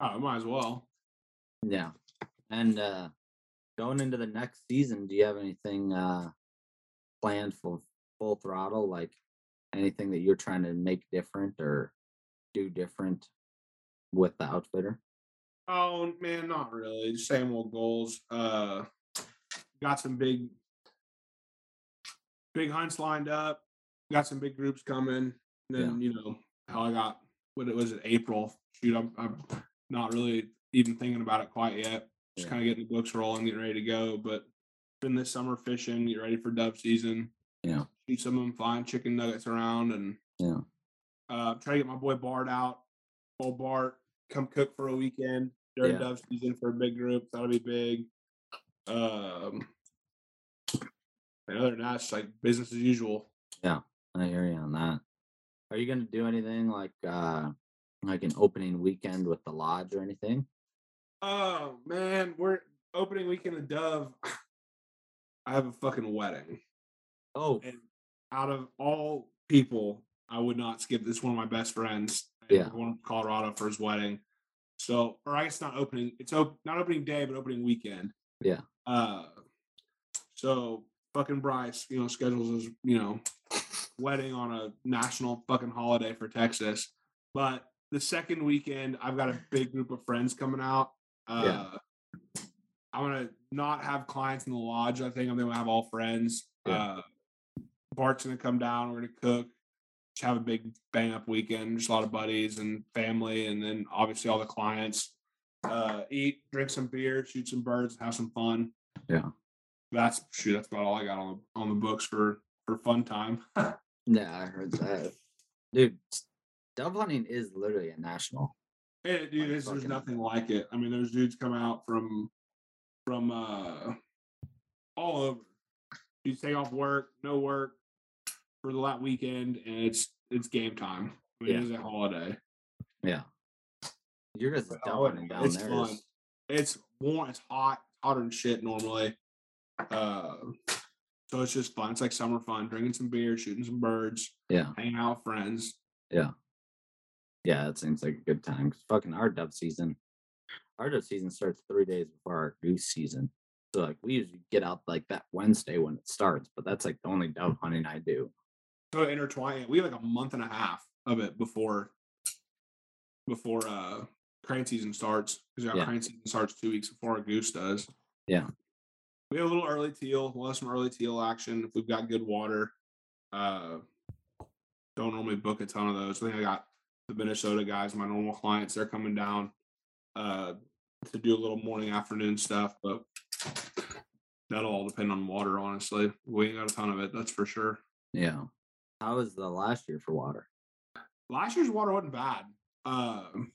Oh, I might as well. Yeah. And uh going into the next season, do you have anything uh planned for full throttle? Like anything that you're trying to make different or do different with the outfitter? Oh man, not really. Same old goals. Uh, got some big, big hunts lined up. Got some big groups coming. And Then you know how I got what it was it April. Shoot, I'm, I'm not really even thinking about it quite yet. Just Yeah. kind of getting the books rolling, getting ready to go. But been this summer fishing, get ready for dove season. Yeah. Shoot some of them flying chicken nuggets around and Yeah. uh, try to get my boy Bart out. Old Bart, come cook for a weekend during Yeah. dove season for a big group. That'll be big. Um, and other than that, it's like business as usual. Yeah, I hear you on that. Are you gonna do anything like uh like an opening weekend with the lodge or anything? Oh man, we're opening weekend of Dove. I have a fucking wedding, Oh and out of all people, I would not skip this. One of my best friends. Yeah. going to Colorado for his wedding. So, or I guess not opening. It's op- not opening day, but opening weekend. Yeah. Uh, so fucking Bryce, you know, schedules his, you know, wedding on a national fucking holiday for Texas. But the second weekend, I've got a big group of friends coming out. Uh, Yeah. I'm gonna not have clients in the lodge. I think I'm gonna have all friends. Yeah. Uh, Bart's gonna come down. We're gonna cook. Just have a big bang up weekend. Just a lot of buddies and family, and then obviously all the clients. Uh, eat, drink some beer, shoot some birds, have some fun. Yeah. That's shoot. That's about all I got on the on the books for for fun time. yeah, I heard that. Dude, dove hunting is literally a national. Hey, dude, Like there's, nothing like it. I mean, there's dudes come out from from uh all over. You take off work, no work for the that weekend, and it's it's game time. I mean, Yeah. it is a holiday. Yeah. Your guys' But dove oh, hunting down it's there fun. It's warm. It's hot. hotter than shit normally. Uh, so it's just fun. It's like summer fun, drinking some beer, shooting some birds, Yeah. hanging out with friends. Yeah. Yeah, it seems like a good time. 'cause fucking our dove season, our dove season starts three days before our goose season. So like we usually get out like that Wednesday when it starts, but that's like the only dove hunting I do. So intertwine. We have like a month and a half of it before before uh crane season starts because our Yeah. crane season starts two weeks before our goose does. Yeah. We have a little early teal. We'll have some early teal action if we've got good water. Uh don't normally book a ton of those. I think I got the Minnesota guys, my normal clients, they're coming down uh to do a little morning afternoon stuff, but that'll all depend on water, honestly. We ain't got a ton of it, that's for sure. Yeah. How was the last year for water? last year's water wasn't bad. Um,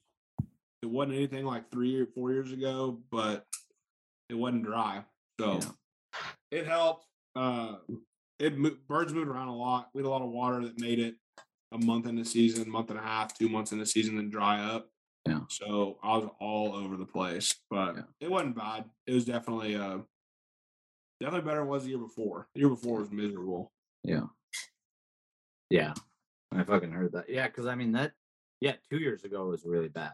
it wasn't anything like three or four years ago, but it wasn't dry, so Yeah. it helped. Uh, it birds moved around a lot. We had a lot of water that made it a month in the season, month and a half, two months in the season, then dry up. Yeah. So I was all over the place, but Yeah. it wasn't bad. It was definitely uh definitely better than it was the year before. The year before was miserable. Yeah. Yeah. I fucking heard that. Yeah, because I mean that yeah, two years ago was really bad.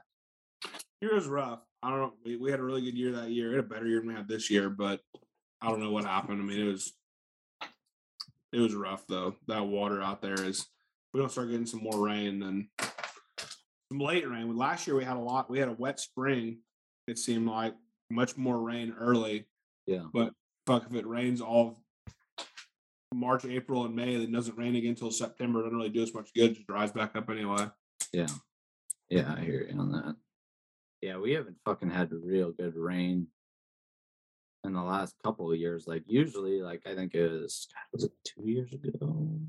year was rough. I don't know. We, we had a really good year that year. We had a better year than we had this year, but I don't know what happened. I mean, it was it was rough though. That water out there is we don't start getting some more rain then some late rain. Last year we had a lot. We had a wet spring. It seemed like much more rain early. Yeah. But fuck if it rains all March, April, and May, then doesn't rain again until September. It doesn't really do us much good. It just dries back up anyway. Yeah. Yeah, I hear you on that. Yeah, we haven't fucking had real good rain in the last couple of years. Like usually, like I think it was was it two years ago?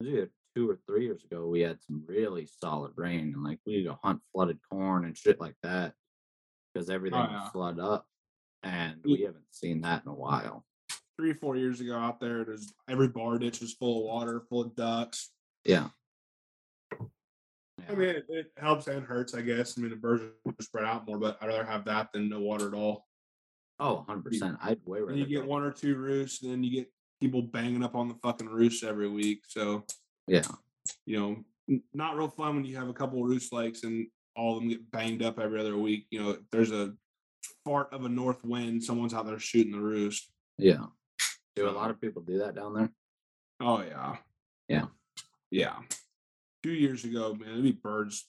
It was two or three years ago. We had some really solid rain, and like we go hunt flooded corn and shit like that because oh, everything Oh, yeah. flood up, and We- we haven't seen that in a while. three, four years ago out there, there's every bar ditch was full of water, full of ducks. Yeah. I mean, it, it helps and hurts, I guess. I mean, the birds are spread out more, but I'd rather have that than no water at all. Oh, 100%. I'd way rather And you get one or two roosts, and then you get people banging up on the fucking roosts every week. So, Yeah. you know, n- not real fun when you have a couple of roost lakes and all of them get banged up every other week. You know, there's a fart of a north wind, someone's out there shooting the roost. Yeah. Do a lot of people do that down there? Oh yeah. Yeah. Yeah. Two years ago, man, it'd be birds.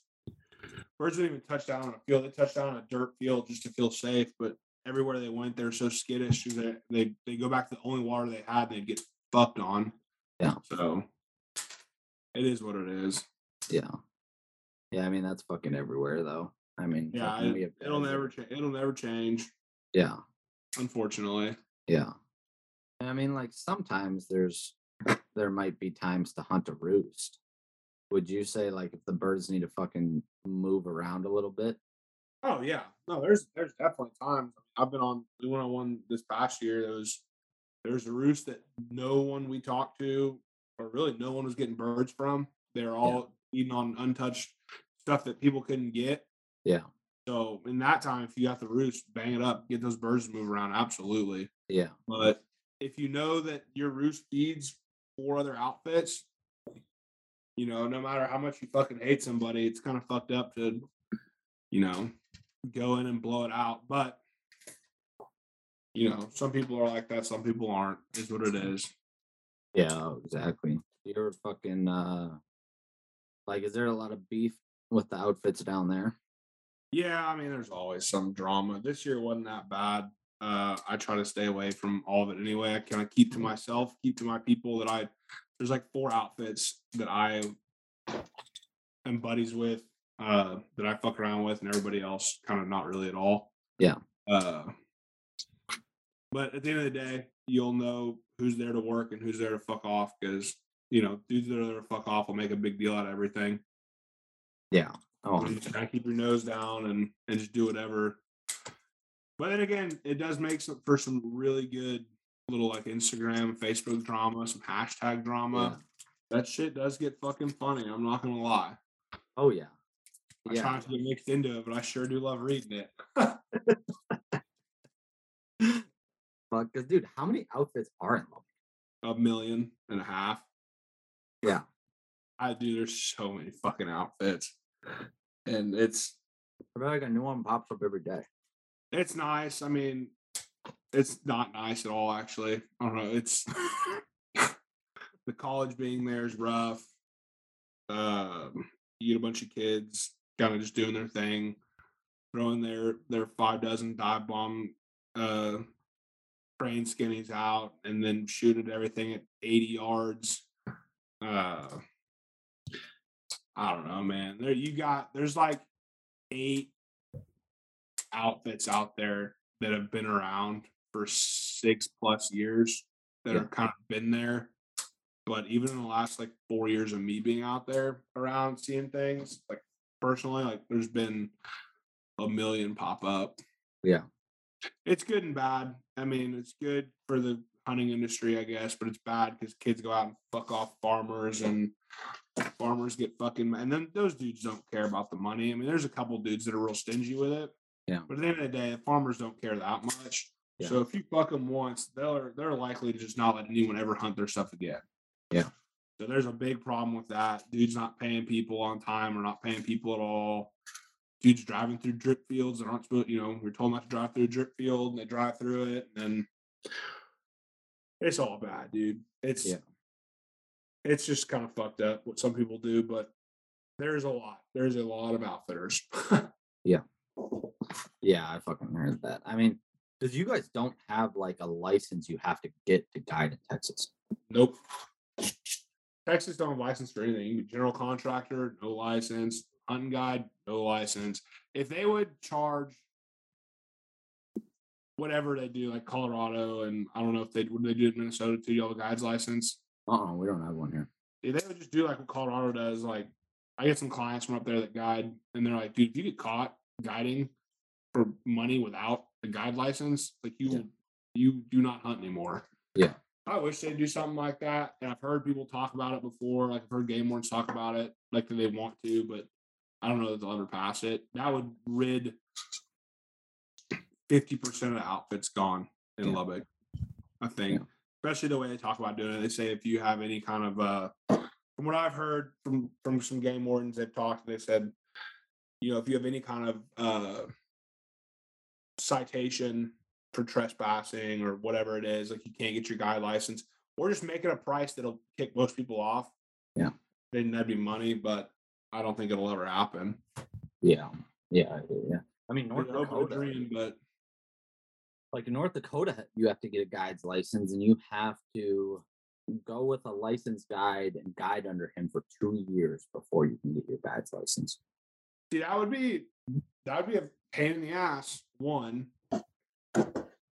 Birds didn't even touch down on a field. They touched down on a dirt field just to feel safe. But everywhere they went, they're so skittish. They they they go back to the only water they had, and they get fucked on. Yeah. So it is what it is. Yeah. Yeah, I mean that's fucking everywhere though. I mean, Yeah, It, it'll guys never change. It'll never change. Yeah, Unfortunately. yeah. I mean, like sometimes there's there might be times to hunt a roost. Would you say like if the birds need to fucking move around a little bit? Oh yeah, no, there's there's definitely times. I've been on we went on one this past year. There was there's a roost that no one we talked to, or really no one was getting birds from. They're all eating on untouched stuff that people couldn't get. Yeah, So in that time, if you got the roost, bang it up, get those birds to move around. Absolutely. yeah, But if you know that your roost feeds four other outfits, you know, no matter how much you fucking hate somebody, it's kind of fucked up to, you know, go in and blow it out. But you know, some people are like that, some people aren't, is what it is. yeah. Exactly. You're fucking uh, like, is there a lot of beef with the outfits down there? Yeah, I mean, there's always some drama. This year wasn't that bad. Uh, I try to stay away from all of it anyway. I kind of keep to myself, keep to my people that I. There's like four outfits that I am buddies with, uh, that I fuck around with, and everybody else kind of not really at all. Yeah. Uh, but at the end of the day, you'll know who's there to work and who's there to fuck off because you know dudes that are there to fuck off will make a big deal out of everything. Yeah. Oh, You just kind of keep your nose down and and just do whatever. But then again, it does make some for some really good little like Instagram, Facebook drama, some hashtag drama. That shit does get fucking funny. I'm not gonna lie. oh yeah. I try Yeah. not to get mixed into it, but I sure do love reading it. fuck? Because dude, how many outfits are in Lubbock? A million and a half. Yeah. I do. There's so many fucking outfits, and it's I feel like a new one pops up every day. it's nice. I mean, it's not nice at all. Actually, I don't know. It's the college being there is rough. Um, you get a bunch of kids kind of just doing their thing, throwing their their five dozen dive bomb uh skinnies out, and then shoot at everything at eighty yards. Uh, I don't know, man. There you got. There's like eight outfits out there that have been around for six plus years that Yeah. are kind of been there. But even in the last like four years of me being out there around seeing things, like personally, like there's been a million pop up. Yeah. It's good and bad. I mean, it's good for the hunting industry, I guess, but it's bad because kids go out and fuck off farmers and farmers get fucking and then those dudes don't care about the money. I mean, there's a couple dudes that are real stingy with it. Yeah. But at the end of the day, farmers don't care that much. Yeah. So if you fuck them once, they're they're likely to just not let anyone ever hunt their stuff again. Yeah. So there's a big problem with that. Dudes not paying people on time or not paying people at all. Dudes driving through drip fields that aren't supposed, you know, we're told not to drive through a drip field and they drive through it and then it's all bad, dude. It's Yeah. it's just kind of fucked up what some people do, but there's a lot. There's a lot of outfitters. Yeah, Yeah, I fucking heard that. I mean, because you guys don't have like a license you have to get to guide in Texas. nope. Texas don't have license for anything. You general contractor, no license. Hunting guide, no license. If they would charge whatever they do, like Colorado, and I don't know if they would they do it in Minnesota too. You have a guide's license. Uh uh we don't have one here. If they would just do like what Colorado does, like I get some clients from up there that guide, and they're like, dude, if you get caught guiding for money without a guide license, like you Yeah. you do not hunt anymore. Yeah. I wish they'd do something like that. And I've heard people talk about it before. Like I've heard game wardens talk about it, like that they want to, but I don't know that they'll ever pass it. That would rid fifty percent of the outfits gone in Yeah. Lubbock. I think, Yeah. especially the way they talk about doing it. They say if you have any kind of uh, from what I've heard from from some game wardens they've talked, they said, you know, if you have any kind of uh citation for trespassing or whatever it is, like you can't get your guide license, or just make it a price that'll kick most people off. Yeah. Then that'd be money, but I don't think it'll ever happen. Yeah. Yeah. Yeah. I mean, North It's open to Dakota, dream, but like in North Dakota, you have to get a guide's license and you have to go with a licensed guide and guide under him for two years before you can get your guide's license. see that would be that would be a pain in the ass, one,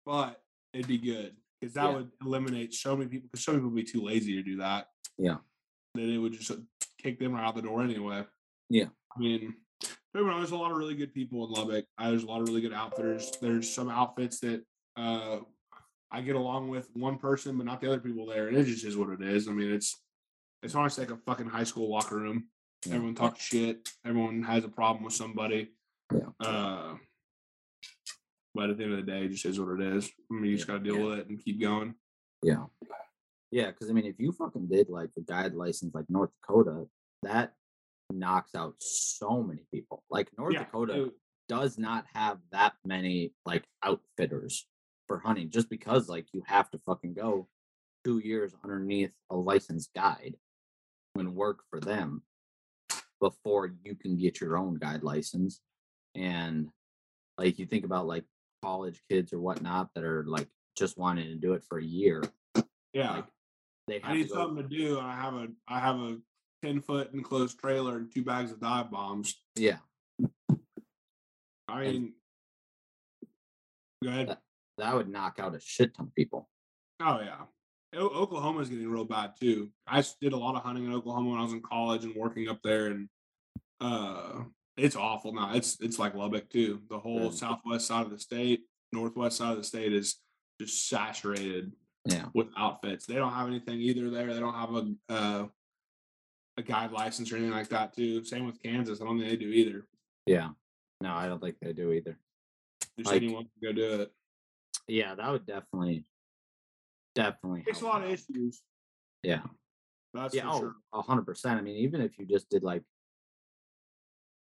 but it'd be good because that Yeah. would eliminate so many people because so many people would be too lazy to do that. Yeah. Then it would just uh, kick them right out the door anyway. Yeah. I mean, don't get me wrong, there's a lot of really good people in Lubbock. There's a lot of really good outfitters. There's some outfits that uh, I get along with one person, but not the other people there, and it just is what it is. I mean, it's it's honestly like a fucking high school locker room. Yeah. Everyone talks shit. Everyone has a problem with somebody. Yeah. Uh, but at the end of the day, it just is what it is. I mean, you just got to deal yeah. with it and keep going. Yeah. Yeah, because I mean, if you fucking did like a guide license like North Dakota, that knocks out so many people. Like North Yeah, Dakota it- does not have that many like outfitters for hunting just because like you have to fucking go two years underneath a licensed guide and work for them before you can get your own guide license. And like you think about like college kids or whatnot that are like just wanting to do it for a year. yeah. Like they have I need to something to do. and I have a I have a ten foot enclosed trailer and two bags of dive bombs. yeah. I And- mean, go ahead. That- That would knock out a shit ton of people. Oh yeah, O- Oklahoma's getting real bad too. I did a lot of hunting in Oklahoma when I was in college and working up there, and uh, it's awful now. It's it's like Lubbock too. The whole Yeah. southwest side of the state, northwest side of the state is just saturated Yeah. with outfits. They don't have anything either there. They don't have a uh, a guide license or anything like that too. Same with Kansas. I don't think they do either. Yeah. No, I don't think they do either. Just Like- anyone can go do it. Yeah, that would definitely definitely It's a lot of issues. Yeah. That's yeah, oh, hundred percent. I mean, even if you just did like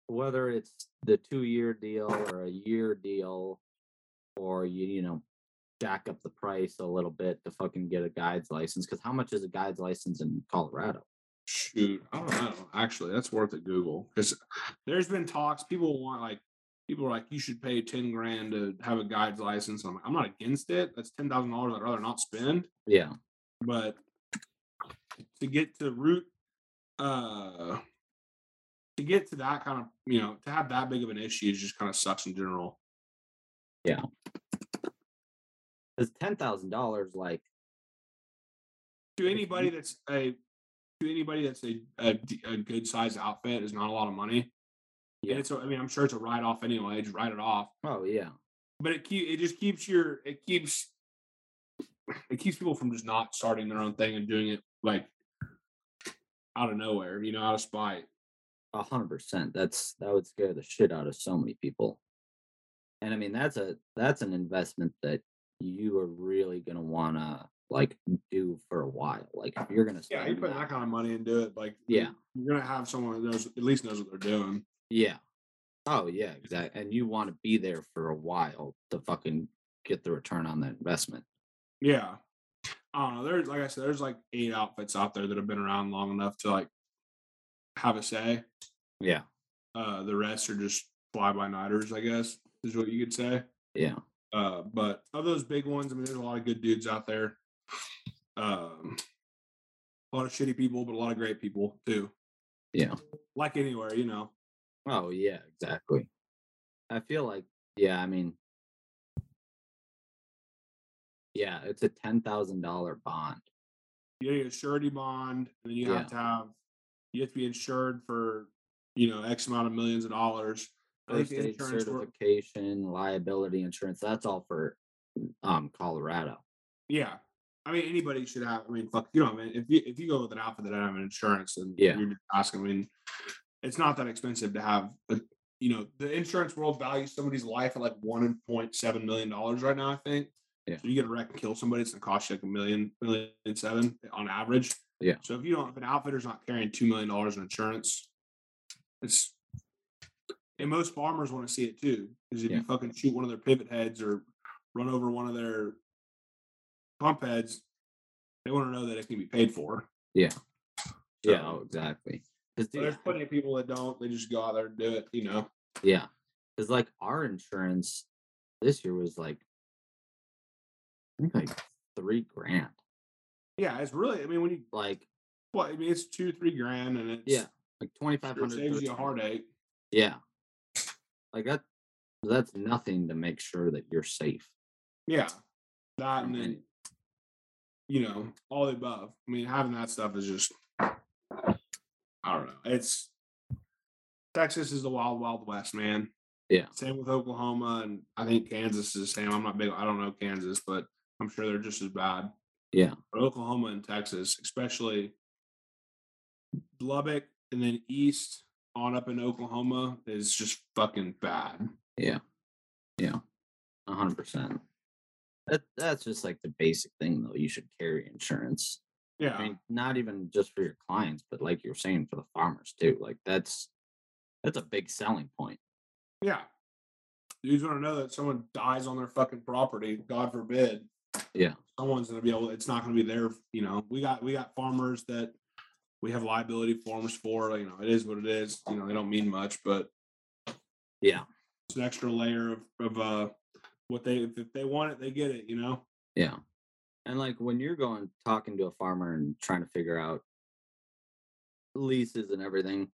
whether it's the two year deal or a year deal, or you you know jack up the price a little bit to fucking get a guide's license. Because how much is a guide's license in Colorado? Shoot, I don't know. Actually, that's worth a Google because there's been talks. People want like people are like, you should pay ten grand to have a guide's license. I'm like, I'm not against it. That's ten thousand dollars I'd rather not spend. Yeah, But to get to root, uh, to get to that kind of you know to have that big of an issue is just kind of sucks in general. Yeah, because ten thousand dollars, like To anybody that's a to anybody that's a a good sized outfit is not a lot of money. Yeah. And it's a, I mean I'm sure it's a write off anyway. Just write it off. oh yeah, but it keep it just keeps your it keeps it keeps people from just not starting their own thing and doing it like out of nowhere, you know, out of spite. A hundred percent. That's that would scare the shit out of so many people. And I mean, that's a that's an investment that you are really gonna wanna like do for a while. Like if you're gonna Yeah, spend you put that kind of money into it, like Yeah. you're gonna have someone that knows at least knows what they're doing. Yeah. Oh yeah, exactly. And you want to be there for a while to fucking get the return on that investment. Yeah. I don't know. There's like I said, there's like eight outfits out there that have been around long enough to like have a say. Yeah. Uh the rest are just fly by nighters, I guess, is what you could say. Yeah. Uh, but of those big ones, I mean, there's a lot of good dudes out there. Um, a lot of shitty people, but a lot of great people too. Yeah. Like anywhere, you know. Oh yeah, exactly. I feel like yeah, I mean yeah, it's a ten thousand dollar bond. You get a surety bond, and then you Yeah. have to have you have to be insured for you know X amount of millions of dollars. I First aid certification, liability insurance, that's all for um Colorado. yeah. I mean, anybody should have. I mean, fuck, you know, man. If you if you go with an outfit that I have an insurance, and Yeah. you're just asking. I mean, it's not that expensive to have. A, you know, the insurance world values somebody's life at like one point seven million dollars right now. I think. Yeah. So you get a wreck and kill somebody, it's gonna cost you like a million, million seven on average. Yeah. So if you don't, if an outfitter's not carrying two million dollars in insurance, it's and most farmers want to see it too. Because if Yeah. you fucking shoot one of their pivot heads or run over one of their pump heads, they want to know that it can be paid for. Yeah. Yeah, So- oh, exactly. 'Cause, But dude, there's plenty of people that don't. They just go out there and do it. You know. Yeah. Because like our insurance this year was like I think like three grand. Yeah, it's really. I mean, when you Like well, I mean, it's two, three grand, and it's yeah, like twenty five hundred sure saves you a heartache. Yeah. Like that that's nothing to make sure that you're safe. Yeah, that and then you know all the above. I mean, having that stuff is just I don't know. It's Texas is the wild, wild west, man. Yeah. Same with Oklahoma, and I think Kansas is the same. I'm not big. I don't know Kansas, but I'm sure they're just as bad. Yeah. Oklahoma and Texas, especially Lubbock and then east on up in Oklahoma, is just fucking bad. Yeah. Yeah. Hundred percent. That that's just like the basic thing though. You should carry insurance. Yeah. I mean, not even just for your clients, but like you're saying for the farmers too. Like that's that's a big selling point. Yeah. Dudes want to know that someone dies on their fucking property. God forbid. Yeah. Someone's gonna be able. It's not gonna be there. You know, we got we got farmers that we have liability forms for. You know, it is what it is. You know, they don't mean much, but Yeah. it's an extra layer of of uh what they if, if they want it, they get it. You know. Yeah. And like when you're going talking to a farmer and trying to figure out leases and everything,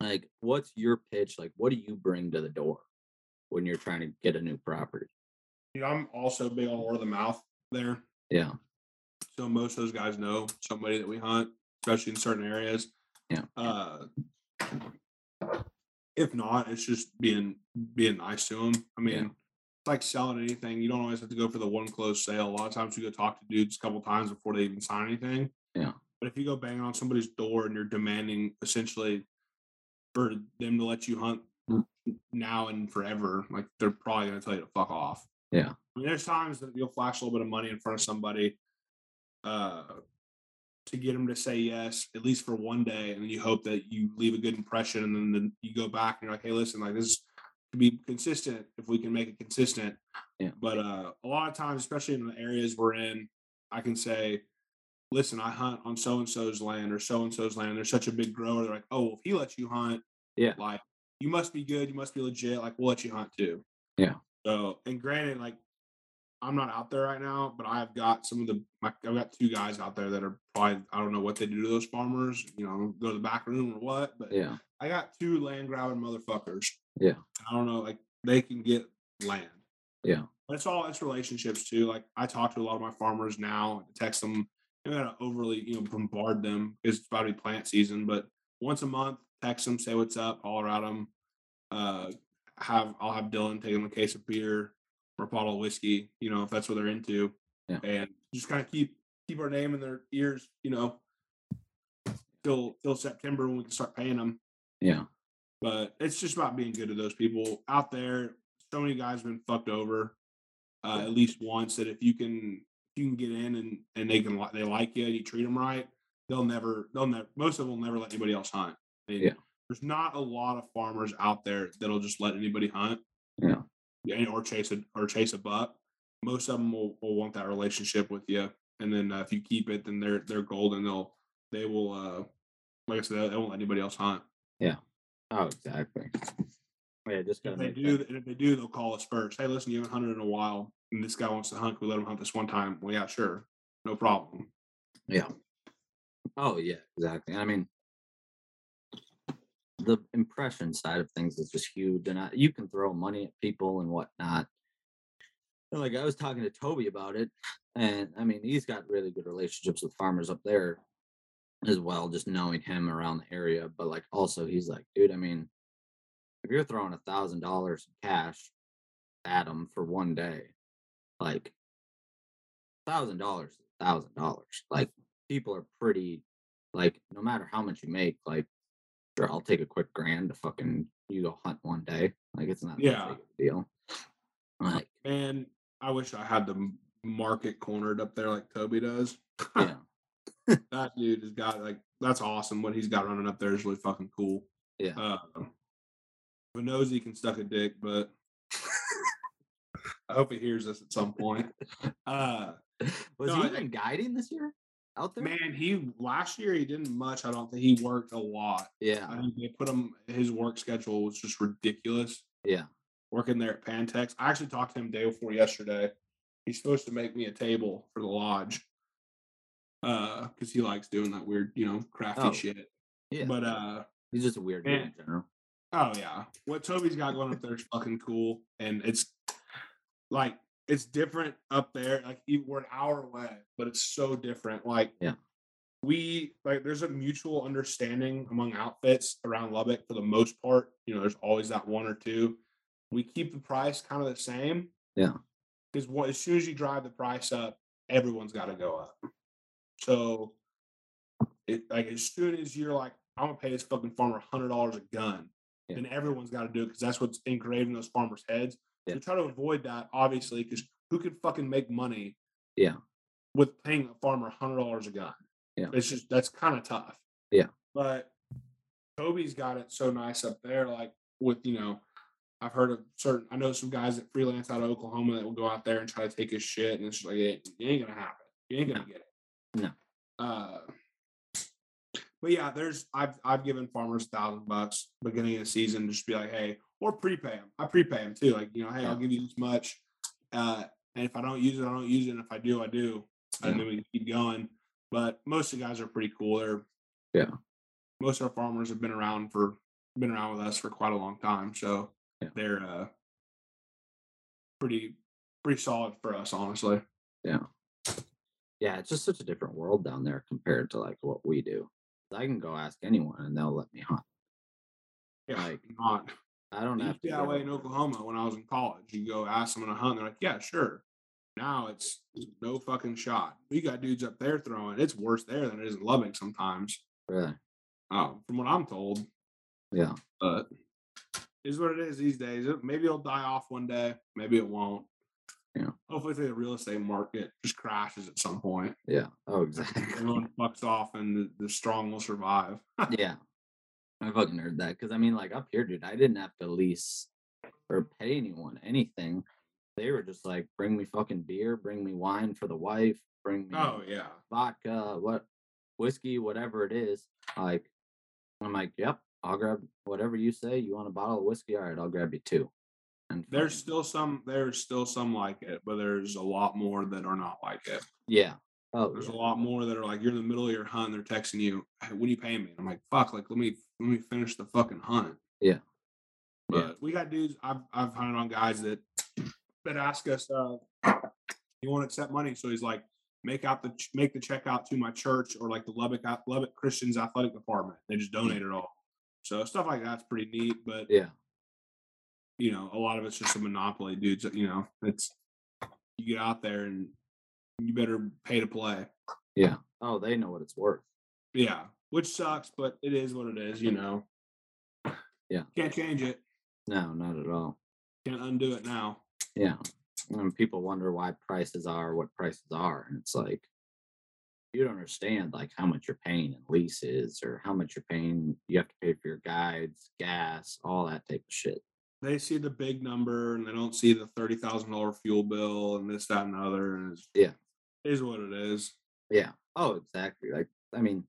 like what's your pitch? Like what do you bring to the door when you're trying to get a new property? You know, I'm also big on word of the mouth there. Yeah. So most of those guys know somebody that we hunt, especially in certain areas. Yeah. Uh, if not, it's just being being nice to them. I mean, Yeah. it's like selling anything. You don't always have to go for the one closed sale. A lot of times you go talk to dudes a couple times before they even sign anything. Yeah. But if you go banging on somebody's door and you're demanding essentially for them to let you hunt Mm. now and forever, like they're probably gonna tell you to fuck off. Yeah. I mean, there's times that you'll flash a little bit of money in front of somebody uh, to get them to say yes at least for one day, and you hope that you leave a good impression, and then, then you go back and you're like, hey, listen, like this to be consistent if we can make it consistent. Yeah. But uh, a lot of times, especially in the areas we're in, I can say, listen, I hunt on so and so's land or so and so's land. They're such a big grower. They're like, oh, well, if he lets you hunt, Yeah. like you must be good. You must be legit. Like we'll let you hunt too. Yeah. So, and granted, like I'm not out there right now, but I've got some of the, my, I've got two guys out there that are probably, I don't know what they do to those farmers, you know, go to the back room or what, but Yeah. I got two land grabbing motherfuckers. Yeah. I don't know, like they can get land. Yeah. But it's all it's relationships too. Like I talk to a lot of my farmers now, and text them. You know, gotta overly, you know, bombard them. It's about to be plant season, but once a month, text them, say what's up, holler at them. Uh, have I'll have Dylan take them a case of beer or a bottle of whiskey, you know, if that's what they're into, Yeah. and just kind of keep keep our name in their ears, you know, till till September when we can start paying them Yeah. but it's just about being good to those people out there. So many guys have been fucked over uh, Yeah. at least once. That if you can, if you can get in and and they can they like you and you treat them right, they'll never they'll never most of them will never let anybody else hunt. I mean, Yeah. There's not a lot of farmers out there that'll just let anybody hunt Yeah. yeah, or chase a or chase a buck. Most of them will, will want that relationship with you, and then uh, if you keep it, then they're they're golden. They'll they will uh like I said, they won't let anybody else hunt. Yeah. Oh, exactly. Yeah, just gotta If they do, that- and if they do, they'll call us first. Hey, listen, you haven't hunted in a while, and this guy wants to hunt. Can we let him hunt this one time? Well, yeah, sure, no problem. Yeah. Oh yeah, exactly. I mean, the impression side of things is just huge, and I, you can throw money at people and whatnot. And like I was talking to Toby about it, and I mean, he's got really good relationships with farmers up there as well, just knowing him around the area. But like, also, he's like, dude, I mean, if you're throwing a thousand dollars cash at them for one day, like thousand dollars, thousand dollars. Like people are pretty like no matter how much you make, like sure I'll take a quick grand to fucking you go hunt one day. Like it's not that Yeah. deal. Like man, I wish I had the market cornered up there like Toby does. yeah, that dude has got like that's awesome. What he's got running up there is really fucking cool. yeah. Uh, Venosi can suck a dick, but I hope he hears this at some point. Uh, Was no, he I- even guiding this year out there? man, he last year he didn't much. I don't think he worked a lot. Yeah, I think they put him. His work schedule was just ridiculous. yeah. Working there at Pantex. I actually talked to him day before yesterday. He's supposed to make me a table for the lodge. Uh, because he likes doing that weird, you know, crafty Oh, shit. Yeah. But uh, He's just a weird man. in general. oh yeah, what Toby's got going up there is fucking cool, and it's like it's different up there. Like we're an hour away, but it's so different. Like Yeah. we like there's a mutual understanding among outfits around Lubbock for the most part. You know, there's always that one or two. We keep the price kind of the same. Yeah. Because what as soon as you drive the price up, everyone's got to go up. So it like as soon as you're like, I'm gonna pay this fucking farmer hundred dollars a gun, Yeah. then everyone's got to do it because that's what's engraved in those farmers' heads. Yeah. So try to avoid that, obviously, because who could fucking make money Yeah. with paying a farmer hundred dollars a gun? Yeah. It's just that's kind of tough. Yeah. But Toby's got it so nice up there, like with you know, I've heard of certain I know some guys that freelance out of Oklahoma that will go out there and try to take his shit, and it's just like it, it ain't gonna happen. You ain't gonna No. get it. No. Uh but yeah, there's I've I've given farmers a thousand bucks beginning of the season, just be like, hey, or prepay them. I prepay them too. Like, you know, hey, I'll give you this much. Uh, and if I don't use it, I don't use it. And if I do, I do. And Yeah. then we keep going. But most of the guys are pretty cool. They're Yeah. most of our farmers have been around for been around with us for quite a long time. So Yeah. they're uh pretty pretty solid for us, honestly. Yeah. Yeah, it's just such a different world down there compared to like what we do. I can go ask anyone and they'll let me hunt. Yeah. Like, not I don't have to to be that get way in. Oklahoma when I was in college. You go ask someone to hunt, they're like, "Yeah, sure." Now it's no fucking shot. We got dudes up there throwing. It's worse there than it is in Lubbock sometimes. Really? Um, from what I'm told, Yeah. but it is what it is these days. Maybe it'll die off one day. Maybe it won't. Yeah. Hopefully, the real estate market just crashes at some point. Yeah. Oh, exactly. Everyone fucks off, and the, the strong will survive. yeah. I fucking heard that because I mean, like up here, dude, I didn't have to lease or pay anyone anything. They were just like, bring me fucking beer, bring me wine for the wife, bring me oh yeah, vodka, what whiskey, whatever it is. Like, I'm like, yep, I'll grab whatever you say. You want a bottle of whiskey? All right, I'll grab you two. And there's fucking- still some. There's still some like it, but there's a lot more that are not like it. yeah. Oh, There's yeah. a lot more that are like you're in the middle of your hunt. They're texting you, "Hey, when you paying me?" And I'm like, "Fuck! Like let me let me finish the fucking hunt." Yeah. But Yeah. we got dudes. I've I've hunted on guys that that ask us, uh, "You want to accept money?" So he's like, "Make out the make the check out to my church or like the Lubbock Lubbock Christians Athletic Department." They just donate it all. So stuff like that's pretty neat. But Yeah. you know, a lot of it's just a monopoly, dudes. You know, it's you get out there and you better pay to play. Yeah. Oh, they know what it's worth. Yeah, which sucks, but it is what it is, you know. Yeah. Can't change it. No, not at all. Can't undo it now. Yeah. And people wonder why prices are what prices are. And it's like, you don't understand like how much you're paying in leases or how much you're paying. You have to pay for your guides, gas, all that type of shit. They see the big number and they don't see the thirty thousand dollar fuel bill and this, that, and the other. And it's, Yeah. Is what it is. Yeah. Oh, exactly. Like, I mean,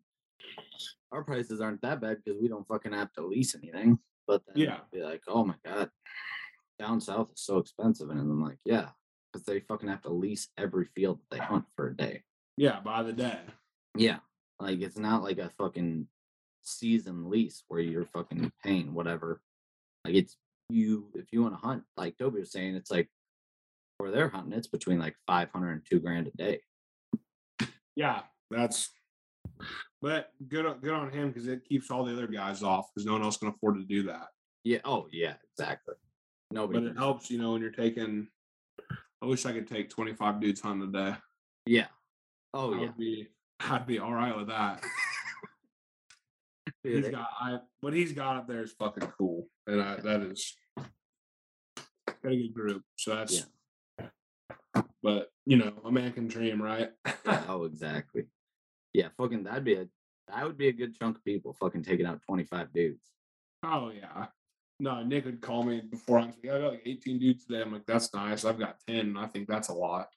our prices aren't that bad because we don't fucking have to lease anything. But then Yeah. be like, oh my God, down south is so expensive. And I'm like, yeah, because they fucking have to lease every field that they hunt for a day. Yeah, by the day. Yeah. Like it's not like a fucking season lease where you're fucking paying whatever. Like it's you if you want to hunt, like Toby was saying, it's like where they're hunting, it's between like 500 and two grand a day. Yeah, that's. But good, on- good on him because it keeps all the other guys off because no one else can afford to do that. Yeah. Oh yeah, exactly. Nobody. But it can- helps, you know, when you're taking. I wish I could take twenty five dudes hunting a day. Yeah. Oh I yeah. would be, I'd be all right with that. Dude, he's it- got I what he's got up there is fucking cool, and I, that is got a good group. So that's. But you know, a man can dream, right? oh exactly. Yeah, fucking that'd be a that would be a good chunk of people fucking taking out 25 dudes. oh yeah. No, Nick would call me before I'm like, I got like 18 dudes today. I'm like, that's nice. I've got 10. and I think that's a lot.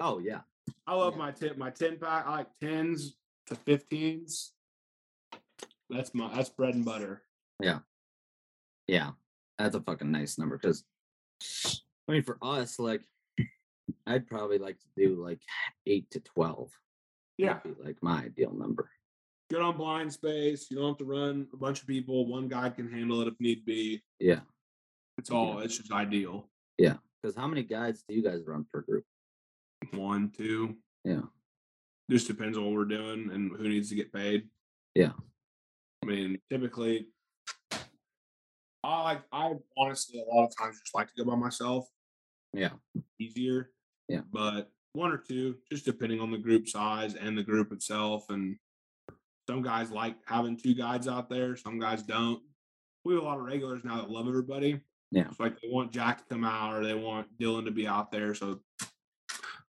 Oh yeah. I love Yeah. my tip, my 10 pack. I like 10s to 15s. That's my that's bread and butter. Yeah. Yeah. That's a fucking nice number because I mean for us, like I'd probably like to do like eight to twelve. Yeah. like my ideal number. Get on blind space. You don't have to run a bunch of people. One guy can handle it if need be. Yeah. It's all it's just ideal. Yeah, because how many guides do you guys run per group? One, two. Yeah. Just depends on what we're doing and who needs to get paid. Yeah. I mean, typically, I like. I honestly a lot of times just like to go by myself. Yeah. Easier. Yeah. But one or two, just depending on the group size and the group itself. And some guys like having two guides out there. Some guys don't. We have a lot of regulars now that love everybody. Yeah. It's like they want Jack to come out or they want Dylan to be out there. So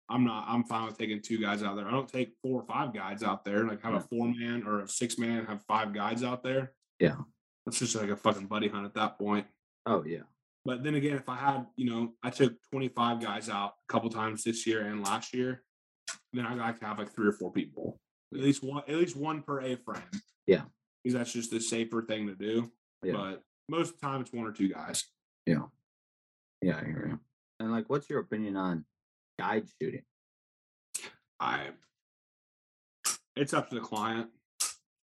I'm not. I'm fine with taking two guys out there. I don't take four or five guys out there. Like have a four man or a six man, have five guys out there. Yeah. That's just like a fucking buddy hunt at that point. Oh yeah. But then again, if I had, you know, I took 25 guys out a couple times this year and last year, then I like to have like three or four people, at least one, at least one per A frame. Yeah. because that's just the safer thing to do. Yeah. But most of the time, it's one or two guys. Yeah. Yeah, I hear you. And like what's your opinion on guide shooting? I, it's up to the client.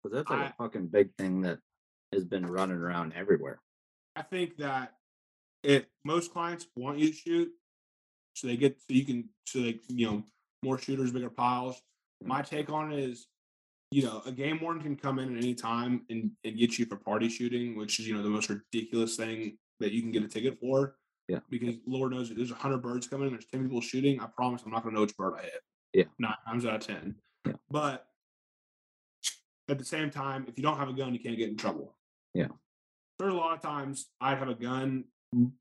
Because that's like I- a fucking big thing that has been running around everywhere. I think that it most clients want you to shoot, so they get so you can so they you know more shooters, bigger piles. My take on it is, you know, a game warden can come in at any time and, and get you for party shooting, which is you know the most ridiculous thing that you can get a ticket for. Yeah. Because Lord knows if there's hundred birds coming, there's ten people shooting. I promise I'm not gonna know which bird I hit. Yeah. Nine times out of ten. Yeah. But at the same time, if you don't have a gun, you can't get in trouble. Yeah. There's a lot of times I'd have a gun,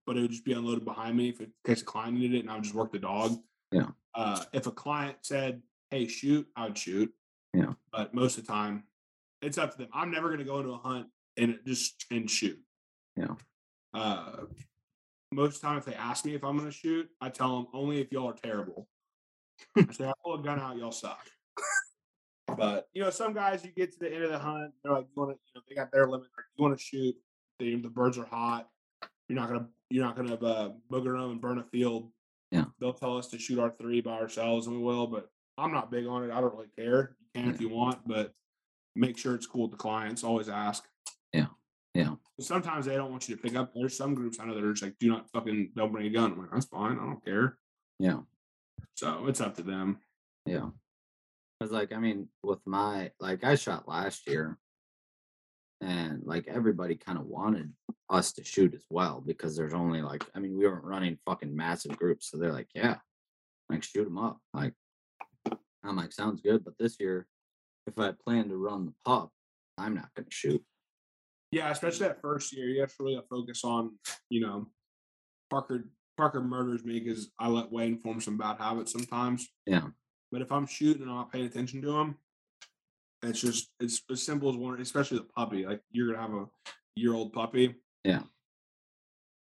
but it would just be unloaded behind me if it, in case a client needed it, and I would just work the dog. Yeah. Uh, if a client said, "Hey, shoot," I would shoot. Yeah. But most of the time, it's up to them. I'm never going to go into a hunt and just and shoot. Yeah. Uh, most of the time, if they ask me if I'm going to shoot, I tell them only if y'all are terrible. I say I pull a gun out, y'all suck. But you know, some guys you get to the end of the hunt, they're like, you want to, you know, they got their limit. Like, you want to shoot. The, the birds are hot. You're not gonna you're not gonna uh, booger them and burn a field. Yeah. They'll tell us to shoot our three by ourselves, and we will. But I'm not big on it. I don't really care. You can if you want, but make sure it's cool with the clients. Always ask. Yeah. Yeah. Sometimes they don't want you to pick up. There's some groups I know that are just like, do not fucking don't bring a gun. I'm like, that's fine. I don't care. Yeah. So it's up to them. Yeah. Cause like I mean, with my like I shot last year and like everybody kind of wanted us to shoot as well because there's only like I mean, we weren't running fucking massive groups. So they're like, Yeah, like shoot them up. Like I'm like, sounds good. But this year, if I plan to run the pup, I'm not gonna shoot. Yeah, especially that first year, you have to really focus on, you know, Parker. Parker murders me because I let Wayne form some bad habits sometimes. Yeah. But if I'm shooting and I'm not paying attention to him, it's just it's as simple as one. Especially the puppy, like you're gonna have a year old puppy. Yeah.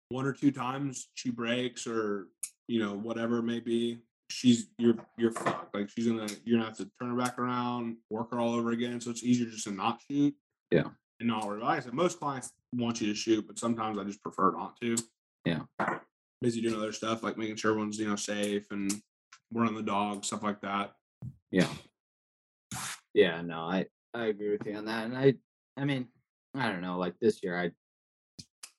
One or two times she breaks or you know whatever it may be, she's you're you're fucked. Like she's gonna you're gonna have to turn her back around, work her all over again. So it's easier just to not shoot. Yeah. And not worry. Like I said, most clients want you to shoot, but sometimes I just prefer not to. Yeah. Busy doing other stuff like making sure everyone's you know safe and running the dog, stuff like that. Yeah. Yeah, no, I I agree with you on that. And I I mean, I don't know, like this year I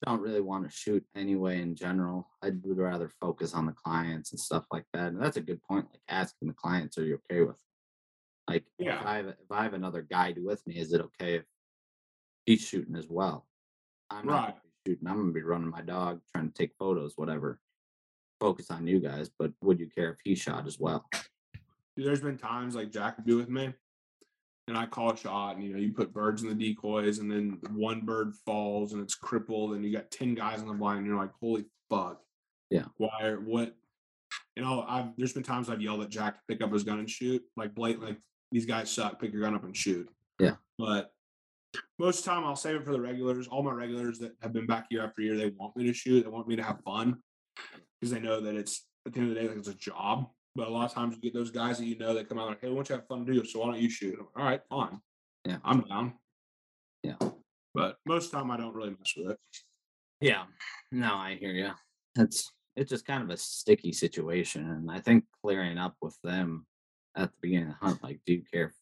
don't really want to shoot anyway in general. I would rather focus on the clients and stuff like that. And that's a good point. Like asking the clients, are you okay with like Yeah. if I have if I have another guide with me, is it okay if he's shooting as well? I'm not Right. gonna be shooting, I'm gonna be running my dog, trying to take photos, whatever. Focus on you guys, but would you care if he shot as well? Dude, there's been times like Jack would be with me, and I call a shot, and you know, you put birds in the decoys, and then one bird falls and it's crippled, and you got ten guys on the blind, and you're like, holy fuck. Yeah. Why? Are, what? You know, I've there's been times I've yelled at Jack to pick up his gun and shoot, like blatant, like these guys suck. Pick your gun up and shoot. Yeah. But most of the time, I'll save it for the regulars. All my regulars that have been back year after year, they want me to shoot. They want me to have fun because they know that it's at the end of the day, like it's a job. But a lot of times you get those guys that you know that come out like, hey, why don't you have fun to do? So why don't you shoot? Like, All right, fine. Yeah. I'm down. Yeah. But most of the time I don't really mess with it. Yeah, no, I hear you. It's it's just kind of a sticky situation, and I think clearing up with them at the beginning of the hunt, like, do you care if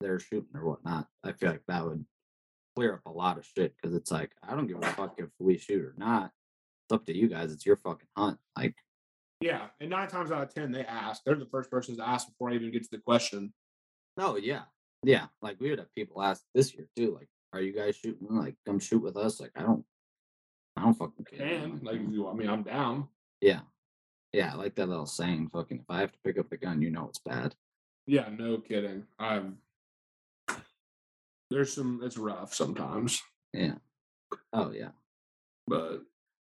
they're shooting or whatnot? I feel like that would clear up a lot of shit because it's like I don't give a fuck if we shoot or not. It's up to you guys. It's your fucking hunt. Like, Yeah. And nine times out of ten, they ask. They're the first persons to ask before I even get to the question. no, yeah, yeah. Like we would have people ask this year too. Like, are you guys shooting? Like, come shoot with us. Like, I don't, I don't fucking care. And like you I mean, I'm down. Yeah. Yeah, I like that little saying, fucking if I have to pick up the gun, you know it's bad. Yeah, no kidding. I'm there's some it's rough sometimes, Yeah. Oh yeah. but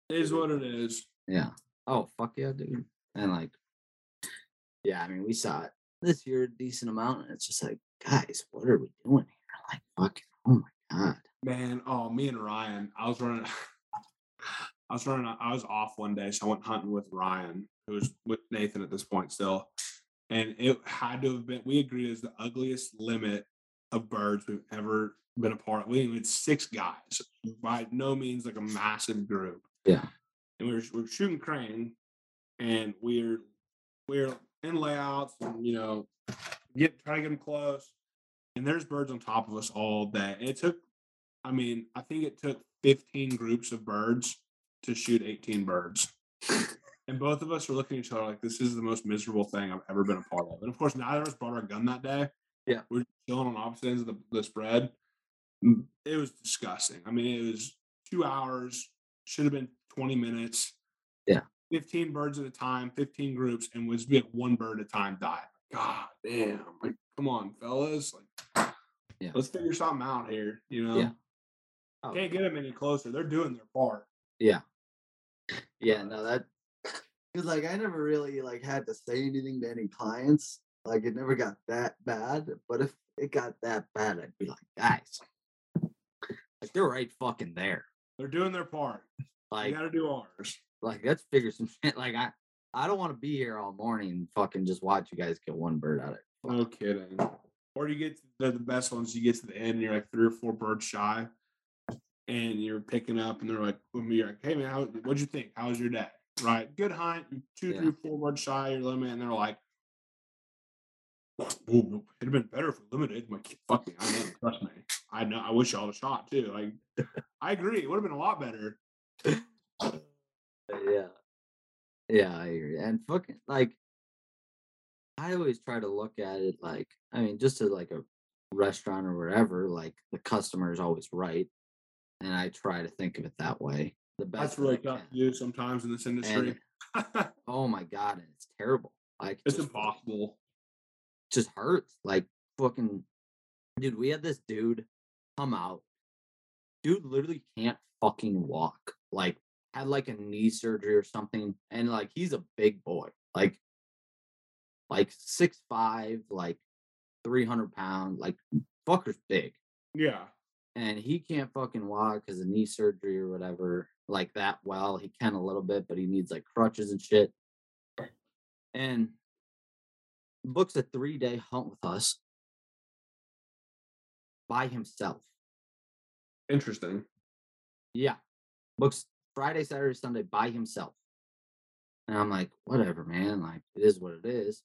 it is what it is. Yeah. Oh fuck yeah, dude. And like yeah, I mean we saw it this year a decent amount, and it's just like, guys, what are we doing here? Like fucking oh my god. Man, oh, me and Ryan, I was running, I was running, I was off one day, so I went hunting with Ryan, who was with Nathan at this point still, and it had to have been. We agreed it was the ugliest limit of birds we've ever been a part of. We had six guys, by no means like a massive group. Yeah. And we were, we were shooting crane, and we're we're in layouts, and you know, get try to get them close, and there's birds on top of us all day. And it took, I mean, I think it took 15 groups of birds to shoot 18 birds. and both of us were looking at each other like, this is the most miserable thing I've ever been a part of. And of course, neither of us brought our gun that day. Yeah. We are chilling on opposite ends of the, the spread. It was disgusting. I mean, it was two hours, should have been 20 minutes. Yeah. 15 birds at a time, 15 groups, and was be at one bird at a time die. God damn. Like, come on, fellas. Like, Yeah. let's figure something out here. You know, Yeah. Oh, can't get them any closer. They're doing their part. Yeah. Yeah, no, that because like I never really like had to say anything to any clients. Like it never got that bad. But if it got that bad, I'd be like, guys, like they're right fucking there. They're doing their part. Like, we got to do ours. like let's figure some shit. Like I, I don't want to be here all morning and fucking just watch you guys kill one bird out of it. No kidding. Or you get to the, the best ones. You get to the end, and you're like three or four birds shy, and you're picking up, and they're like, when you're like, "Hey man, how, what'd you think? How was your day? Right, good hunt. Two, Yeah. three, four birds shy of your limit, and they're like, "Ooh, it'd have been better if we limited." I'm like, fuck me, I know. Trust me, I know. I wish y'all had a shot too. Like, I agree. It would have been a lot better. Yeah. Yeah, I agree. And fucking like I always try to look at it like I mean, just to like a restaurant or whatever, like the customer is always right. And I try to think of it that way. The best That's really tough to do sometimes in this industry. Oh my god, and it's terrible. Like it's just- impossible. just hurts. Like fucking dude, we had this dude come out. Dude literally can't fucking walk. Like had like a knee surgery or something. And like he's a big boy. Like like six five, like three hundred pounds, like fucker's big. Yeah. And he can't fucking walk because of knee surgery or whatever, like that well. He can a little bit, but he needs like crutches and shit. And books a three day hunt with us by himself. Interesting. Yeah. Books Friday, Saturday, Sunday by himself. And I'm like, whatever, man. Like, it is what it is.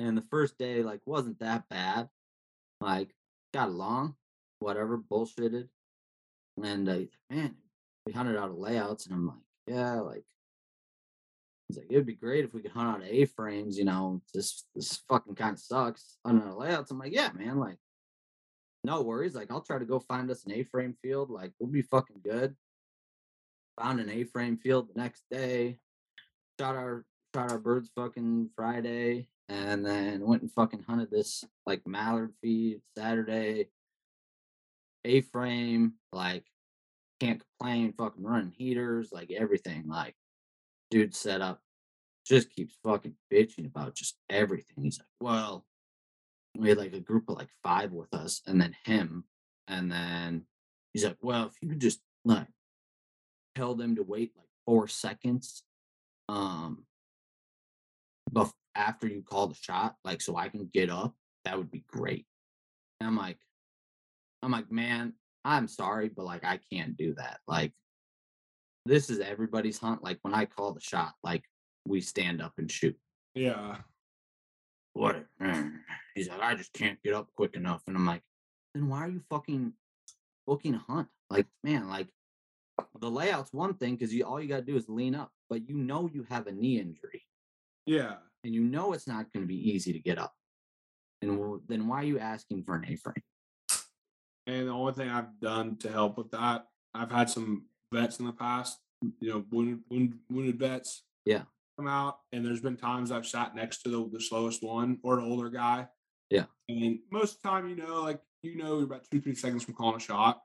And the first day, like, wasn't that bad. Like, got along, whatever, bullshitted. And uh, man, we hunted out of layouts. And I'm like, yeah, like, he's like, it'd be great if we could hunt out of A frames, you know, this, this fucking kind of sucks. Hunting out of layouts. I'm like, yeah, man, like, no worries. Like, I'll try to go find us an A frame field. Like, we'll be fucking good. Found an A frame field the next day. Shot our shot our birds fucking Friday, and then went and fucking hunted this like mallard feed Saturday. A frame, like can't complain. Fucking running heaters, like everything. Like, dude set up just keeps fucking bitching about just everything. He's like, well, we had like a group of like five with us, and then him, and then he's like, well, if you could just like tell them to wait like four seconds, um, but after you call the shot, like so I can get up, that would be great. And I'm like, I'm like, man, I'm sorry, but like I can't do that. Like, this is everybody's hunt. Like when I call the shot, like we stand up and shoot. Yeah. What? He's like, I just can't get up quick enough. And I'm like, then why are you fucking booking a hunt? Like, man, like the layout's one thing because you all you gotta do is lean up, but you know you have a knee injury Yeah. and you know it's not gonna be easy to get up. And then why are you asking for an A-frame? And the only thing I've done to help with that, I've had some vets in the past, mm. you know, wounded, wounded, wounded vets. Yeah. Come out, and there's been times I've sat next to the, the slowest one or an older guy. Yeah. And most of the time, you know, like, you know, you're about two, three seconds from calling a shot.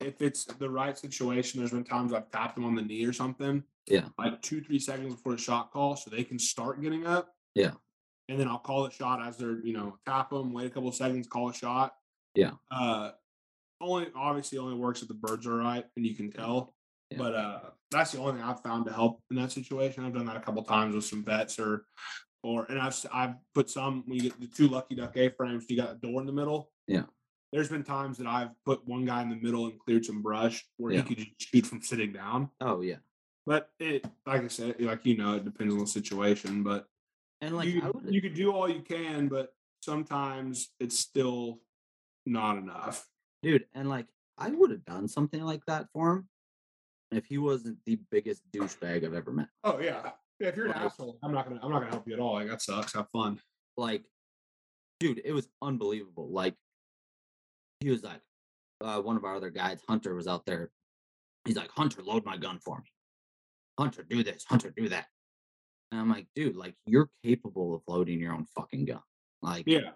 If it's the right situation, there's been times I've tapped them on the knee or something. Yeah. Like two, three seconds before the shot call so they can start getting up. Yeah. And then I'll call the shot as they're, you know, tap them, wait a couple of seconds, call a shot. Yeah. Uh, only obviously only works if the birds are right and you can tell. Yeah. But uh, that's the only thing I've found to help in that situation. I've done that a couple times with some vets or, or and I've I've put some when you get the two lucky duck A frames, you got a door in the middle. Yeah. There's been times that I've put one guy in the middle and cleared some brush where Yeah. he could just shoot from sitting down. Oh yeah. But it, like I said, like you know, it depends on the situation. But And like you, would you could do all you can, but sometimes it's still not enough. dude, and like I would have done something like that for him if he wasn't the biggest douchebag I've ever met. Oh yeah. Yeah, if you're an asshole, I'm not gonna I'm not gonna help you at all. Like that sucks. Have fun. like dude it was unbelievable like he was like uh, one of our other guys hunter was out there he's like hunter load my gun for me hunter do this hunter do that and i'm like dude like you're capable of loading your own fucking gun like Yeah.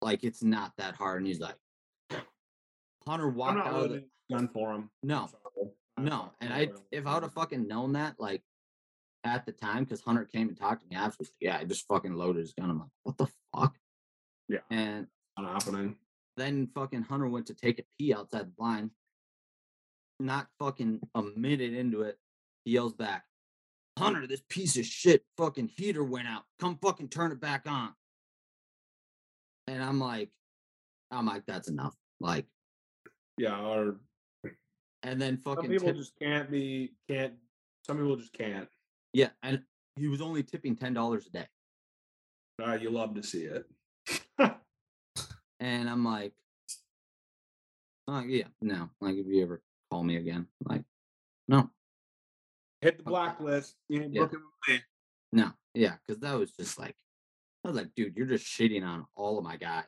like it's not that hard and he's like hunter walked out of the gun for him. no No, and I if I would have fucking known that, like at the time, because Hunter came and talked to me afterwards, yeah, I just fucking loaded his gun. I'm like, what the fuck? Yeah. And not happening. Then fucking Hunter went to take a pee outside the blind. Not fucking a minute into it, he yells back, Hunter, this piece of shit fucking heater went out. Come fucking turn it back on. And I'm like, I'm like, that's enough. Like, Yeah, or and then some fucking people tip- just can't be can't. Some people just can't. yeah, and he was only tipping ten dollars a day. Uh, you love to see it. And I'm like, oh yeah, no. Like if you ever call me again, like, no, Hit the blacklist. You Yeah. booking with me. no, yeah, because that was just like, I was like, dude, you're just shitting on all of my guys.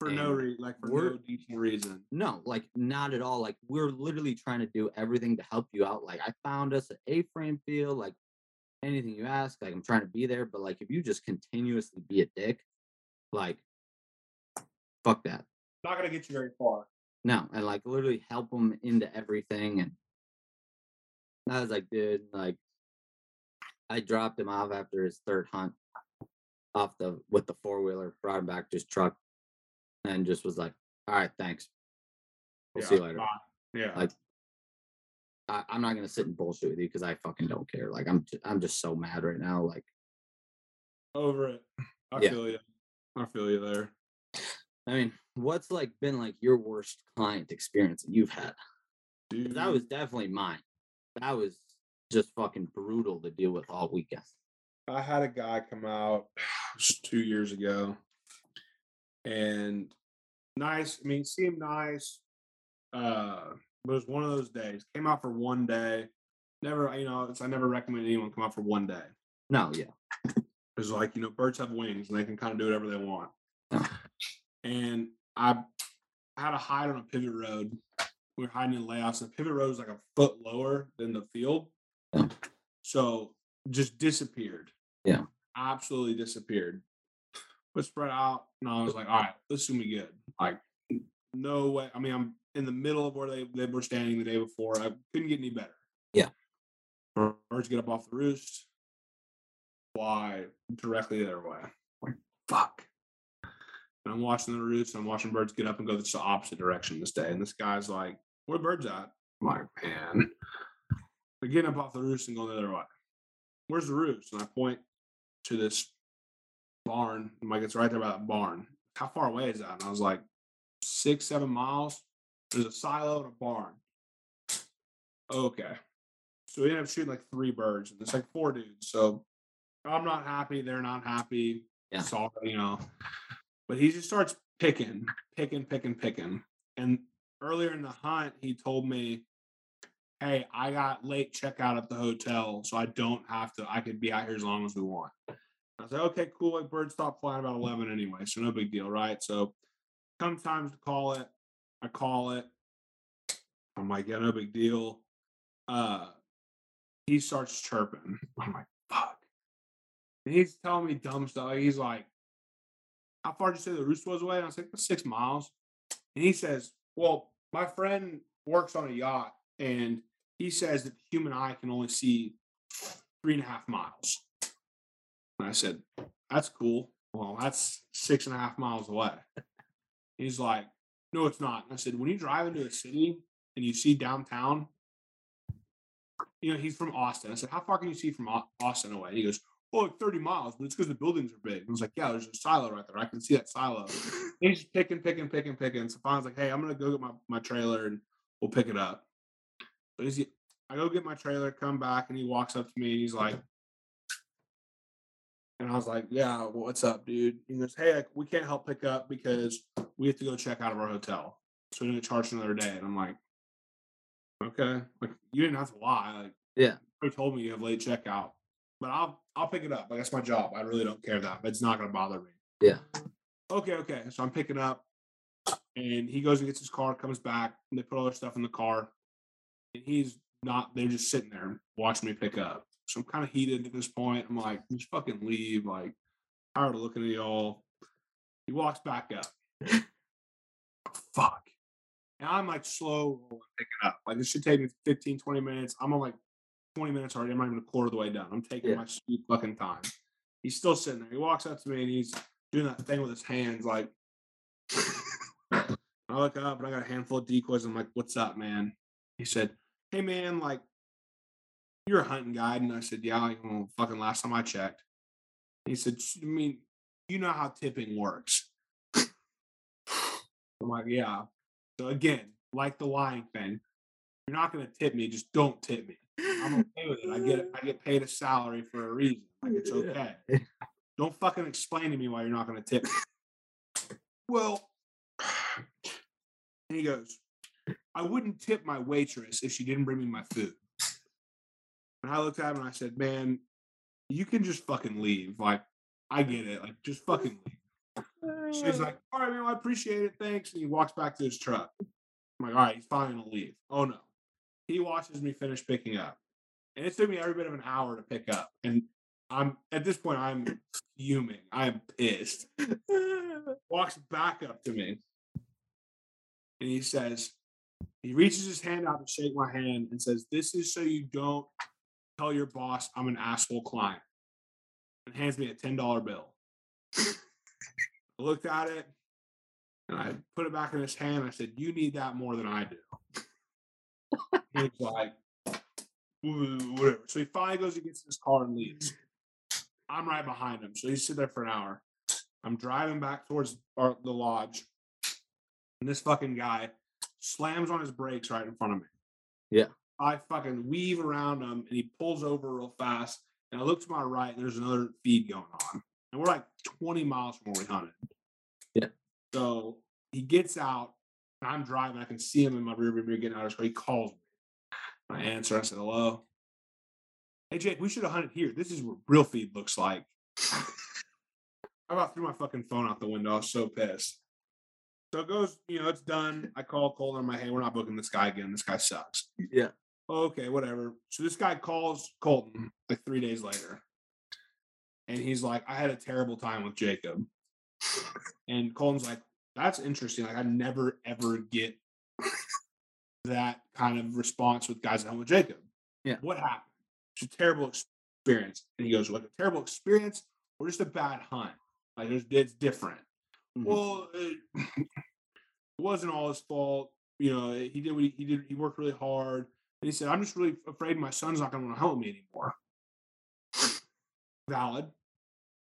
for no reason, like for no decent reason. No, like not at all. Like we're literally trying to do everything to help you out. Like I found us an A-frame field, like anything you ask, like I'm trying to be there. But like if you just continuously be a dick, like fuck that. Not gonna get you very far. No, and like literally help them into everything. And I was like, dude, like I dropped him off after his third hunt off the with the four wheeler, brought him back to his truck, and just was like, all right, thanks. We'll see you later. bye. Yeah. Like, I, I'm not gonna sit and bullshit with you because I fucking don't care. Like I'm I'm just so mad right now. Like over it. I Yeah. feel you. I feel you there. I mean, what's like been like your worst client experience that you've had? Dude, That was definitely mine. That was just fucking brutal to deal with all weekend. I had a guy come out two years ago, and nice. I mean, seemed nice. Uh, but it was one of those days. Came out for one day. Never, you know, it's, I never recommend anyone come out for one day. No, yeah, It's like you know, birds have wings and they can kind of do whatever they want. And I had a hide on a pivot road. We were hiding in layouts, and the pivot road was like a foot lower than the field. Yeah. So just disappeared. Yeah. Absolutely disappeared. But spread out, and I was like, all right, this is gonna be good. Like, no way. I mean, I'm in the middle of where they, they were standing the day before. I couldn't get any better. Yeah. Birds get up off the roost, fly directly their way. And I'm watching the roost. I'm watching birds get up and go the opposite direction this day. And this guy's like, "Where the birds at?" I'm like, "Man, they're getting up off the roost and going the other way. Where's the roost?" And I point to this barn. I'm like, "It's right there by that barn. How far away is that?" And I was like, six, seven miles. There's a silo and a barn. Okay. So we ended up shooting like three birds, and it's like four dudes. So I'm not happy. They're not happy. Yeah. Sorry, you know. But he just starts picking, picking, picking, picking. And earlier in the hunt, he told me, Hey, I got late checkout at the hotel, so I don't have to, I could be out here as long as we want. I like, okay, cool. Like birds stop flying about 11 anyway, so no big deal, right? So come times to call it. I call it. I'm like, yeah, no big deal. Uh he starts chirping. I'm like, fuck. And he's telling me dumb stuff. He's like, How far did you say the roost was away? And I was like, six miles. And he says, Well, my friend works on a yacht and he says that the human eye can only see three and a half miles. And I said, That's cool. Well, that's six and a half miles away. He's like, No, it's not. And I said, When you drive into a city and you see downtown, you know, he's from Austin. I said, How far can you see from Austin away? He goes, Oh, like 30 miles, but it's because the buildings are big. And I was like, Yeah, there's a silo right there. I can see that silo. And he's just picking, picking, picking, picking. So finally, I was like, Hey, I'm going to go get my, my trailer and we'll pick it up. So he's, I go get my trailer, come back, and he walks up to me and he's like, and I was like, Yeah, well, what's up, dude? He goes, Hey, like, we can't help pick up because we have to go check out of our hotel. So we're going to charge another day. And I'm like, Okay. Like, you didn't have to lie. Like, Yeah. you told me you have late checkout, but I'll I'll pick it up. Like that's my job. I really don't care that, but it's not gonna bother me. Yeah. Okay, okay. So I'm picking up, and he goes and gets his car, comes back, and they put all their stuff in the car, and he's not. They're just sitting there watching me pick up. So I'm kind of heated at this point. I'm like, just fucking leave. Like, tired of looking at y'all. He walks back up. Fuck. And I'm like slow picking up. Like this should take me 15, 20 minutes. I'm on like 20 minutes already. I'm not even a quarter of the way done. I'm taking Yeah. my sweet fucking time. He's still sitting there. He walks up to me and he's doing that thing with his hands, like I look up and I got a handful of decoys. I'm like, what's up, man? He said, Hey man, like you're a hunting guide. And I said, Yeah, like, well, fucking last time I checked. He said, I mean, you know how tipping works. I'm like, yeah. So again, like the lying thing, you're not gonna tip me, just don't tip me. I'm okay with it. I get I get paid a salary for a reason. Like it's okay. Don't fucking explain to me why you're not gonna tip me. Well, and he goes, I wouldn't tip my waitress if she didn't bring me my food. And I looked at him and I said, Man, you can just fucking leave. Like, I get it. Like, just fucking leave. So uh. like, All right, man, I appreciate it. Thanks. And he walks back to his truck. I'm like, All right, he's finally gonna leave. Oh no. He watches me finish picking up. And it took me every bit of an hour to pick up. And I'm at this point, I'm fuming. I am pissed. Walks back up to me. And he says, he reaches his hand out to shake my hand and says, This is so you don't tell your boss I'm an asshole client. And hands me a $10 bill. I looked at it and I put it back in his hand. I said, You need that more than I do. He's like, whatever. So he finally goes and gets in his car and leaves. I'm right behind him. So he's sitting there for an hour. I'm driving back towards our, the lodge. And this fucking guy slams on his brakes right in front of me. Yeah. I fucking weave around him and he pulls over real fast. And I look to my right and there's another feed going on. And we're like 20 miles from where we hunted. Yeah. So he gets out and I'm driving. I can see him in my rearview mirror getting out of his car. He calls me. I answer. I said, hello. Hey, Jake, we should have hunted here. This is what real feed looks like. I about threw my fucking phone out the window. I was so pissed. So it goes, you know, it's done. I call Cole and I'm like, hey, we're not booking this guy again. This guy sucks. Yeah. Okay, whatever. So this guy calls Colton like three days later. And he's like, I had a terrible time with Jacob. And Colton's like, that's interesting. Like, I never ever get that kind of response with guys that hunt with Jacob. Yeah. What happened? It's a terrible experience. And he goes, like a terrible experience or just a bad hunt? Like, it's different. Mhm. Well, it, it wasn't all his fault. You know, he did what he, he did. He worked really hard. And he said, I'm just really afraid my son's not going to want to hunt with me anymore. Valid.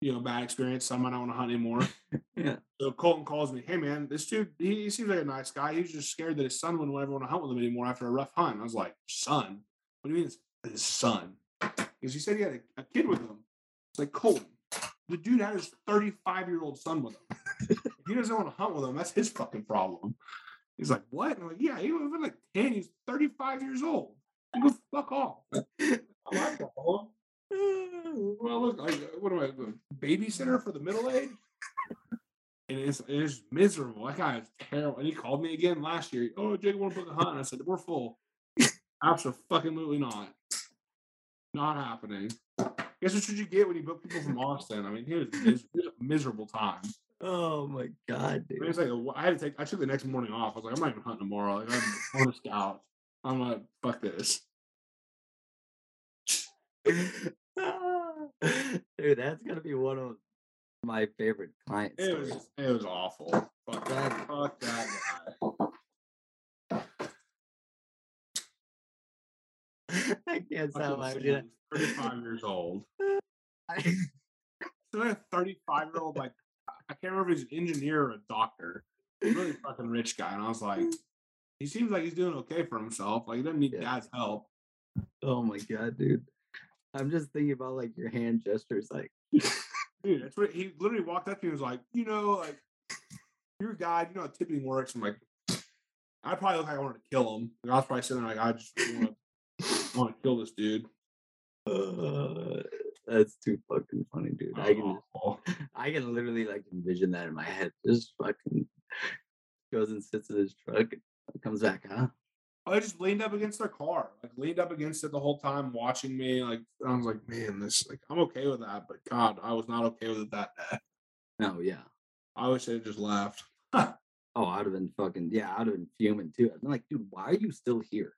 You know, bad experience. Son might not want to hunt anymore. Yeah. So Colton calls me, hey man, this dude, he, he seems like a nice guy. He's just scared that his son wouldn't ever want to hunt with him anymore after a rough hunt. I was like, son? What do you mean it's his son? Because he said he had a, a kid with him. It's like Colton. The dude had his 35 year old son with him. if he doesn't want to hunt with him, that's his fucking problem. He's like, what? And I'm like, yeah, he was like 10. He's 35 years old. You go fuck off. I'm like, "Oh, well, look, like, what am I, a babysitter for the middle age? And it's, it's miserable. That guy is terrible. And he called me again last year. Oh, Jake, want to book a hunt? And I said, we're full. Absolutely not. Not happening. Guess what should you get when you book people from Austin? I mean, it was, it was a miserable time. Oh my god, I mean, dude. it's like a- I had to take. I took the next morning off. I was like, I'm not even hunting tomorrow. Like, I'm on a scout. I'm like, fuck this. dude, that's gonna be one of my favorite client It stories. was it was awful. Fuck that. Fuck that guy. I can't stop laughing. 35 years old. I- So a 35 year old like I can't remember if he's an engineer or a doctor. Really fucking rich guy. And I was like, he seems like he's doing okay for himself. Like he doesn't need Yeah. dad's help. oh my god, dude. I'm just thinking about like your hand gestures, like Dude, that's what he literally walked up to me and was like, you know, like you're a guy, you know how tipping works. I'm like, I probably look like I wanted to kill him. Like, I was probably sitting there like, I just want to want to kill this dude. uh, that's too fucking funny, dude. I can Oh, I can literally like envision that in my head. Just fucking goes and sits in his truck comes back, huh? I just leaned up against their car, like leaned up against it the whole time, watching me. Like I was like, man, this like I'm okay with that, but God, I was not okay with it that day. No, yeah. I wish they just left. Oh, I'd have been fucking yeah, I'd have been fuming too. I'd been like, dude, why are you still here?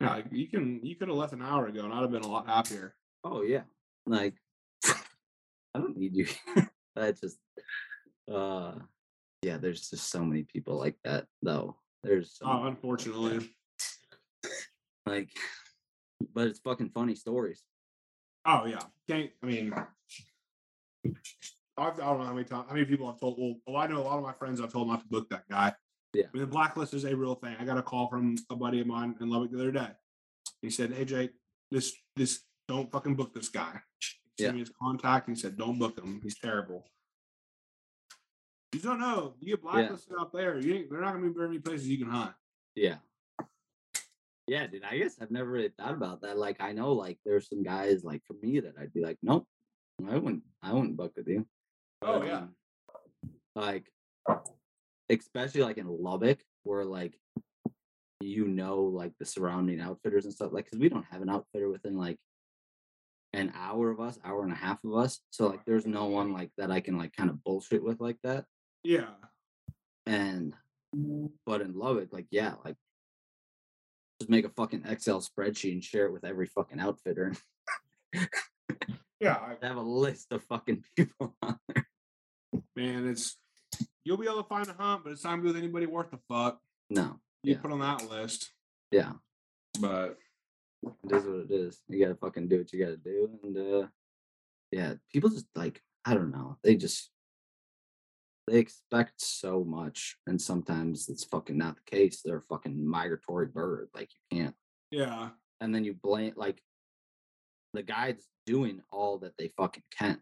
Yeah, like, you can you could have left an hour ago, and I'd have been a lot happier. Oh yeah. Like I don't need you. That's just uh yeah, there's just so many people like that though. There's so Oh, unfortunately. Like but it's fucking funny stories. Oh yeah, can't. I mean, I've, I don't know how many times, how many people I've told. Well, well, I know a lot of my friends. I've told not to book that guy. Yeah. I mean, the blacklist is a real thing. I got a call from a buddy of mine in Lubbock the other day. He said, "Hey Jake, this this don't fucking book this guy." He Yeah. his contact. And he said, "Don't book him. He's terrible." You don't know. You get blacklisted out there. You ain't, they're not gonna be very many places you can hunt. Yeah. Yeah, dude. I guess I've never really thought about that. Like, I know, like, there's some guys like for me that I'd be like, nope, I wouldn't, I wouldn't book with you. Oh, But, yeah. um, like, especially like in Lubbock, where like, you know, like the surrounding outfitters and stuff. Like, cause we don't have an outfitter within like an hour of us, hour and a half of us. So like, there's no one like that I can like kind of bullshit with like that. Yeah. And but in Lubbock, like yeah, like just make a fucking Excel spreadsheet and share it with every fucking outfitter Yeah. I, have a list of fucking people on there. man, it's you'll be able to find a hunt, but it's not gonna be with anybody worth the fuck. No. You Yeah. put on that list. Yeah. But It is what it is. You gotta fucking do what you gotta do. And uh yeah, people just like I don't know. They just they expect so much and sometimes it's fucking not the case. They're a fucking migratory bird. Like you can't yeah. and then you blame like the guide's doing all that they fucking can.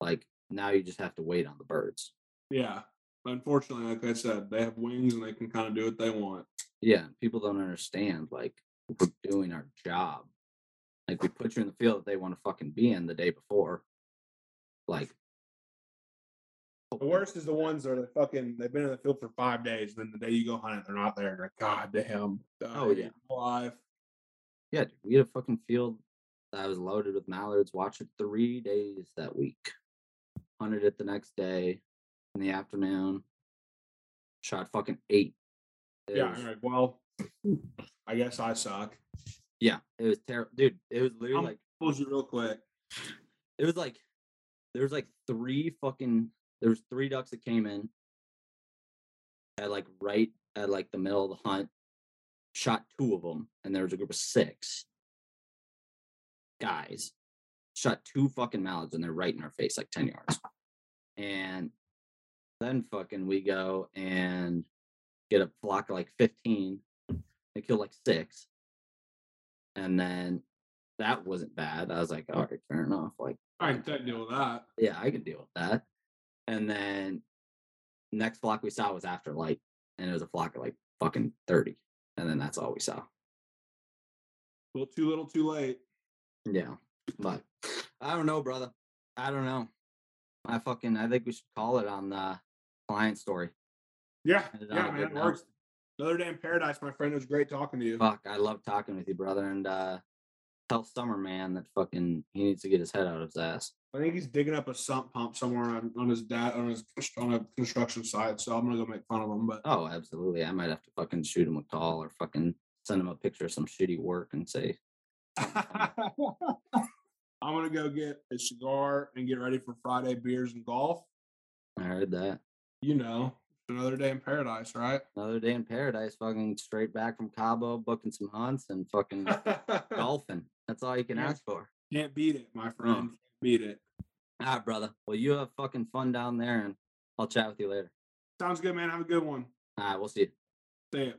Like now you just have to wait on the birds. Yeah. Unfortunately, like I said, they have wings and they can kind of do what they want. Yeah, people don't understand. Like we're doing our job. Like we put you in the field that they want to fucking be in the day before. Like The worst is the ones that are fucking they've been in the field for five days, then the day you go hunt it, they're not there. Like, God damn. Oh, yeah. Alive. Yeah, dude, we had a fucking field that was loaded with mallards. Watched it three days that week. Hunted it the next day in the afternoon. Shot fucking eight. It Yeah. was- well, I guess I suck. yeah, it was terrible, dude. It was literally I'm- like Told you real quick. it was like there was like three fucking there was three ducks that came in at like right at like the middle of the hunt shot two of them and there was a group of six guys shot two fucking mallards and they're right in our face like 10 yards and then fucking we go and get a flock of like 15 they kill like six and then that wasn't bad i was like all right fair enough like I can deal with that. yeah, I can deal with that. And then next flock we saw was after light, and it was a flock of like fucking 30. And then that's all we saw. A little too little, too late. Yeah. But I don't know, brother. I don't know. I fucking I think we should call it on the client story. Yeah, yeah, man, it works. Another day in paradise, my friend. It was great talking to you. Fuck, I love talking with you, brother. And uh tell Summer man that fucking he needs to get his head out of his ass. I think he's digging up a sump pump somewhere on, on his dad on his on a construction site. So I'm gonna go make fun of him. But Oh, absolutely. I might have to fucking shoot him with a call or fucking send him a picture of some shitty work and say, I'm gonna go get a cigar and get ready for Friday beers and golf. I heard that. You know, another day in paradise, right? Another day in paradise, fucking straight back from Cabo, booking some hunts and fucking golfing. That's all you can ask for. Can't beat it, my friend. Can't beat it. All right, brother. Well, you have fucking fun down there and I'll chat with you later. Sounds good, man. Have a good one. All right, we'll see you. See ya.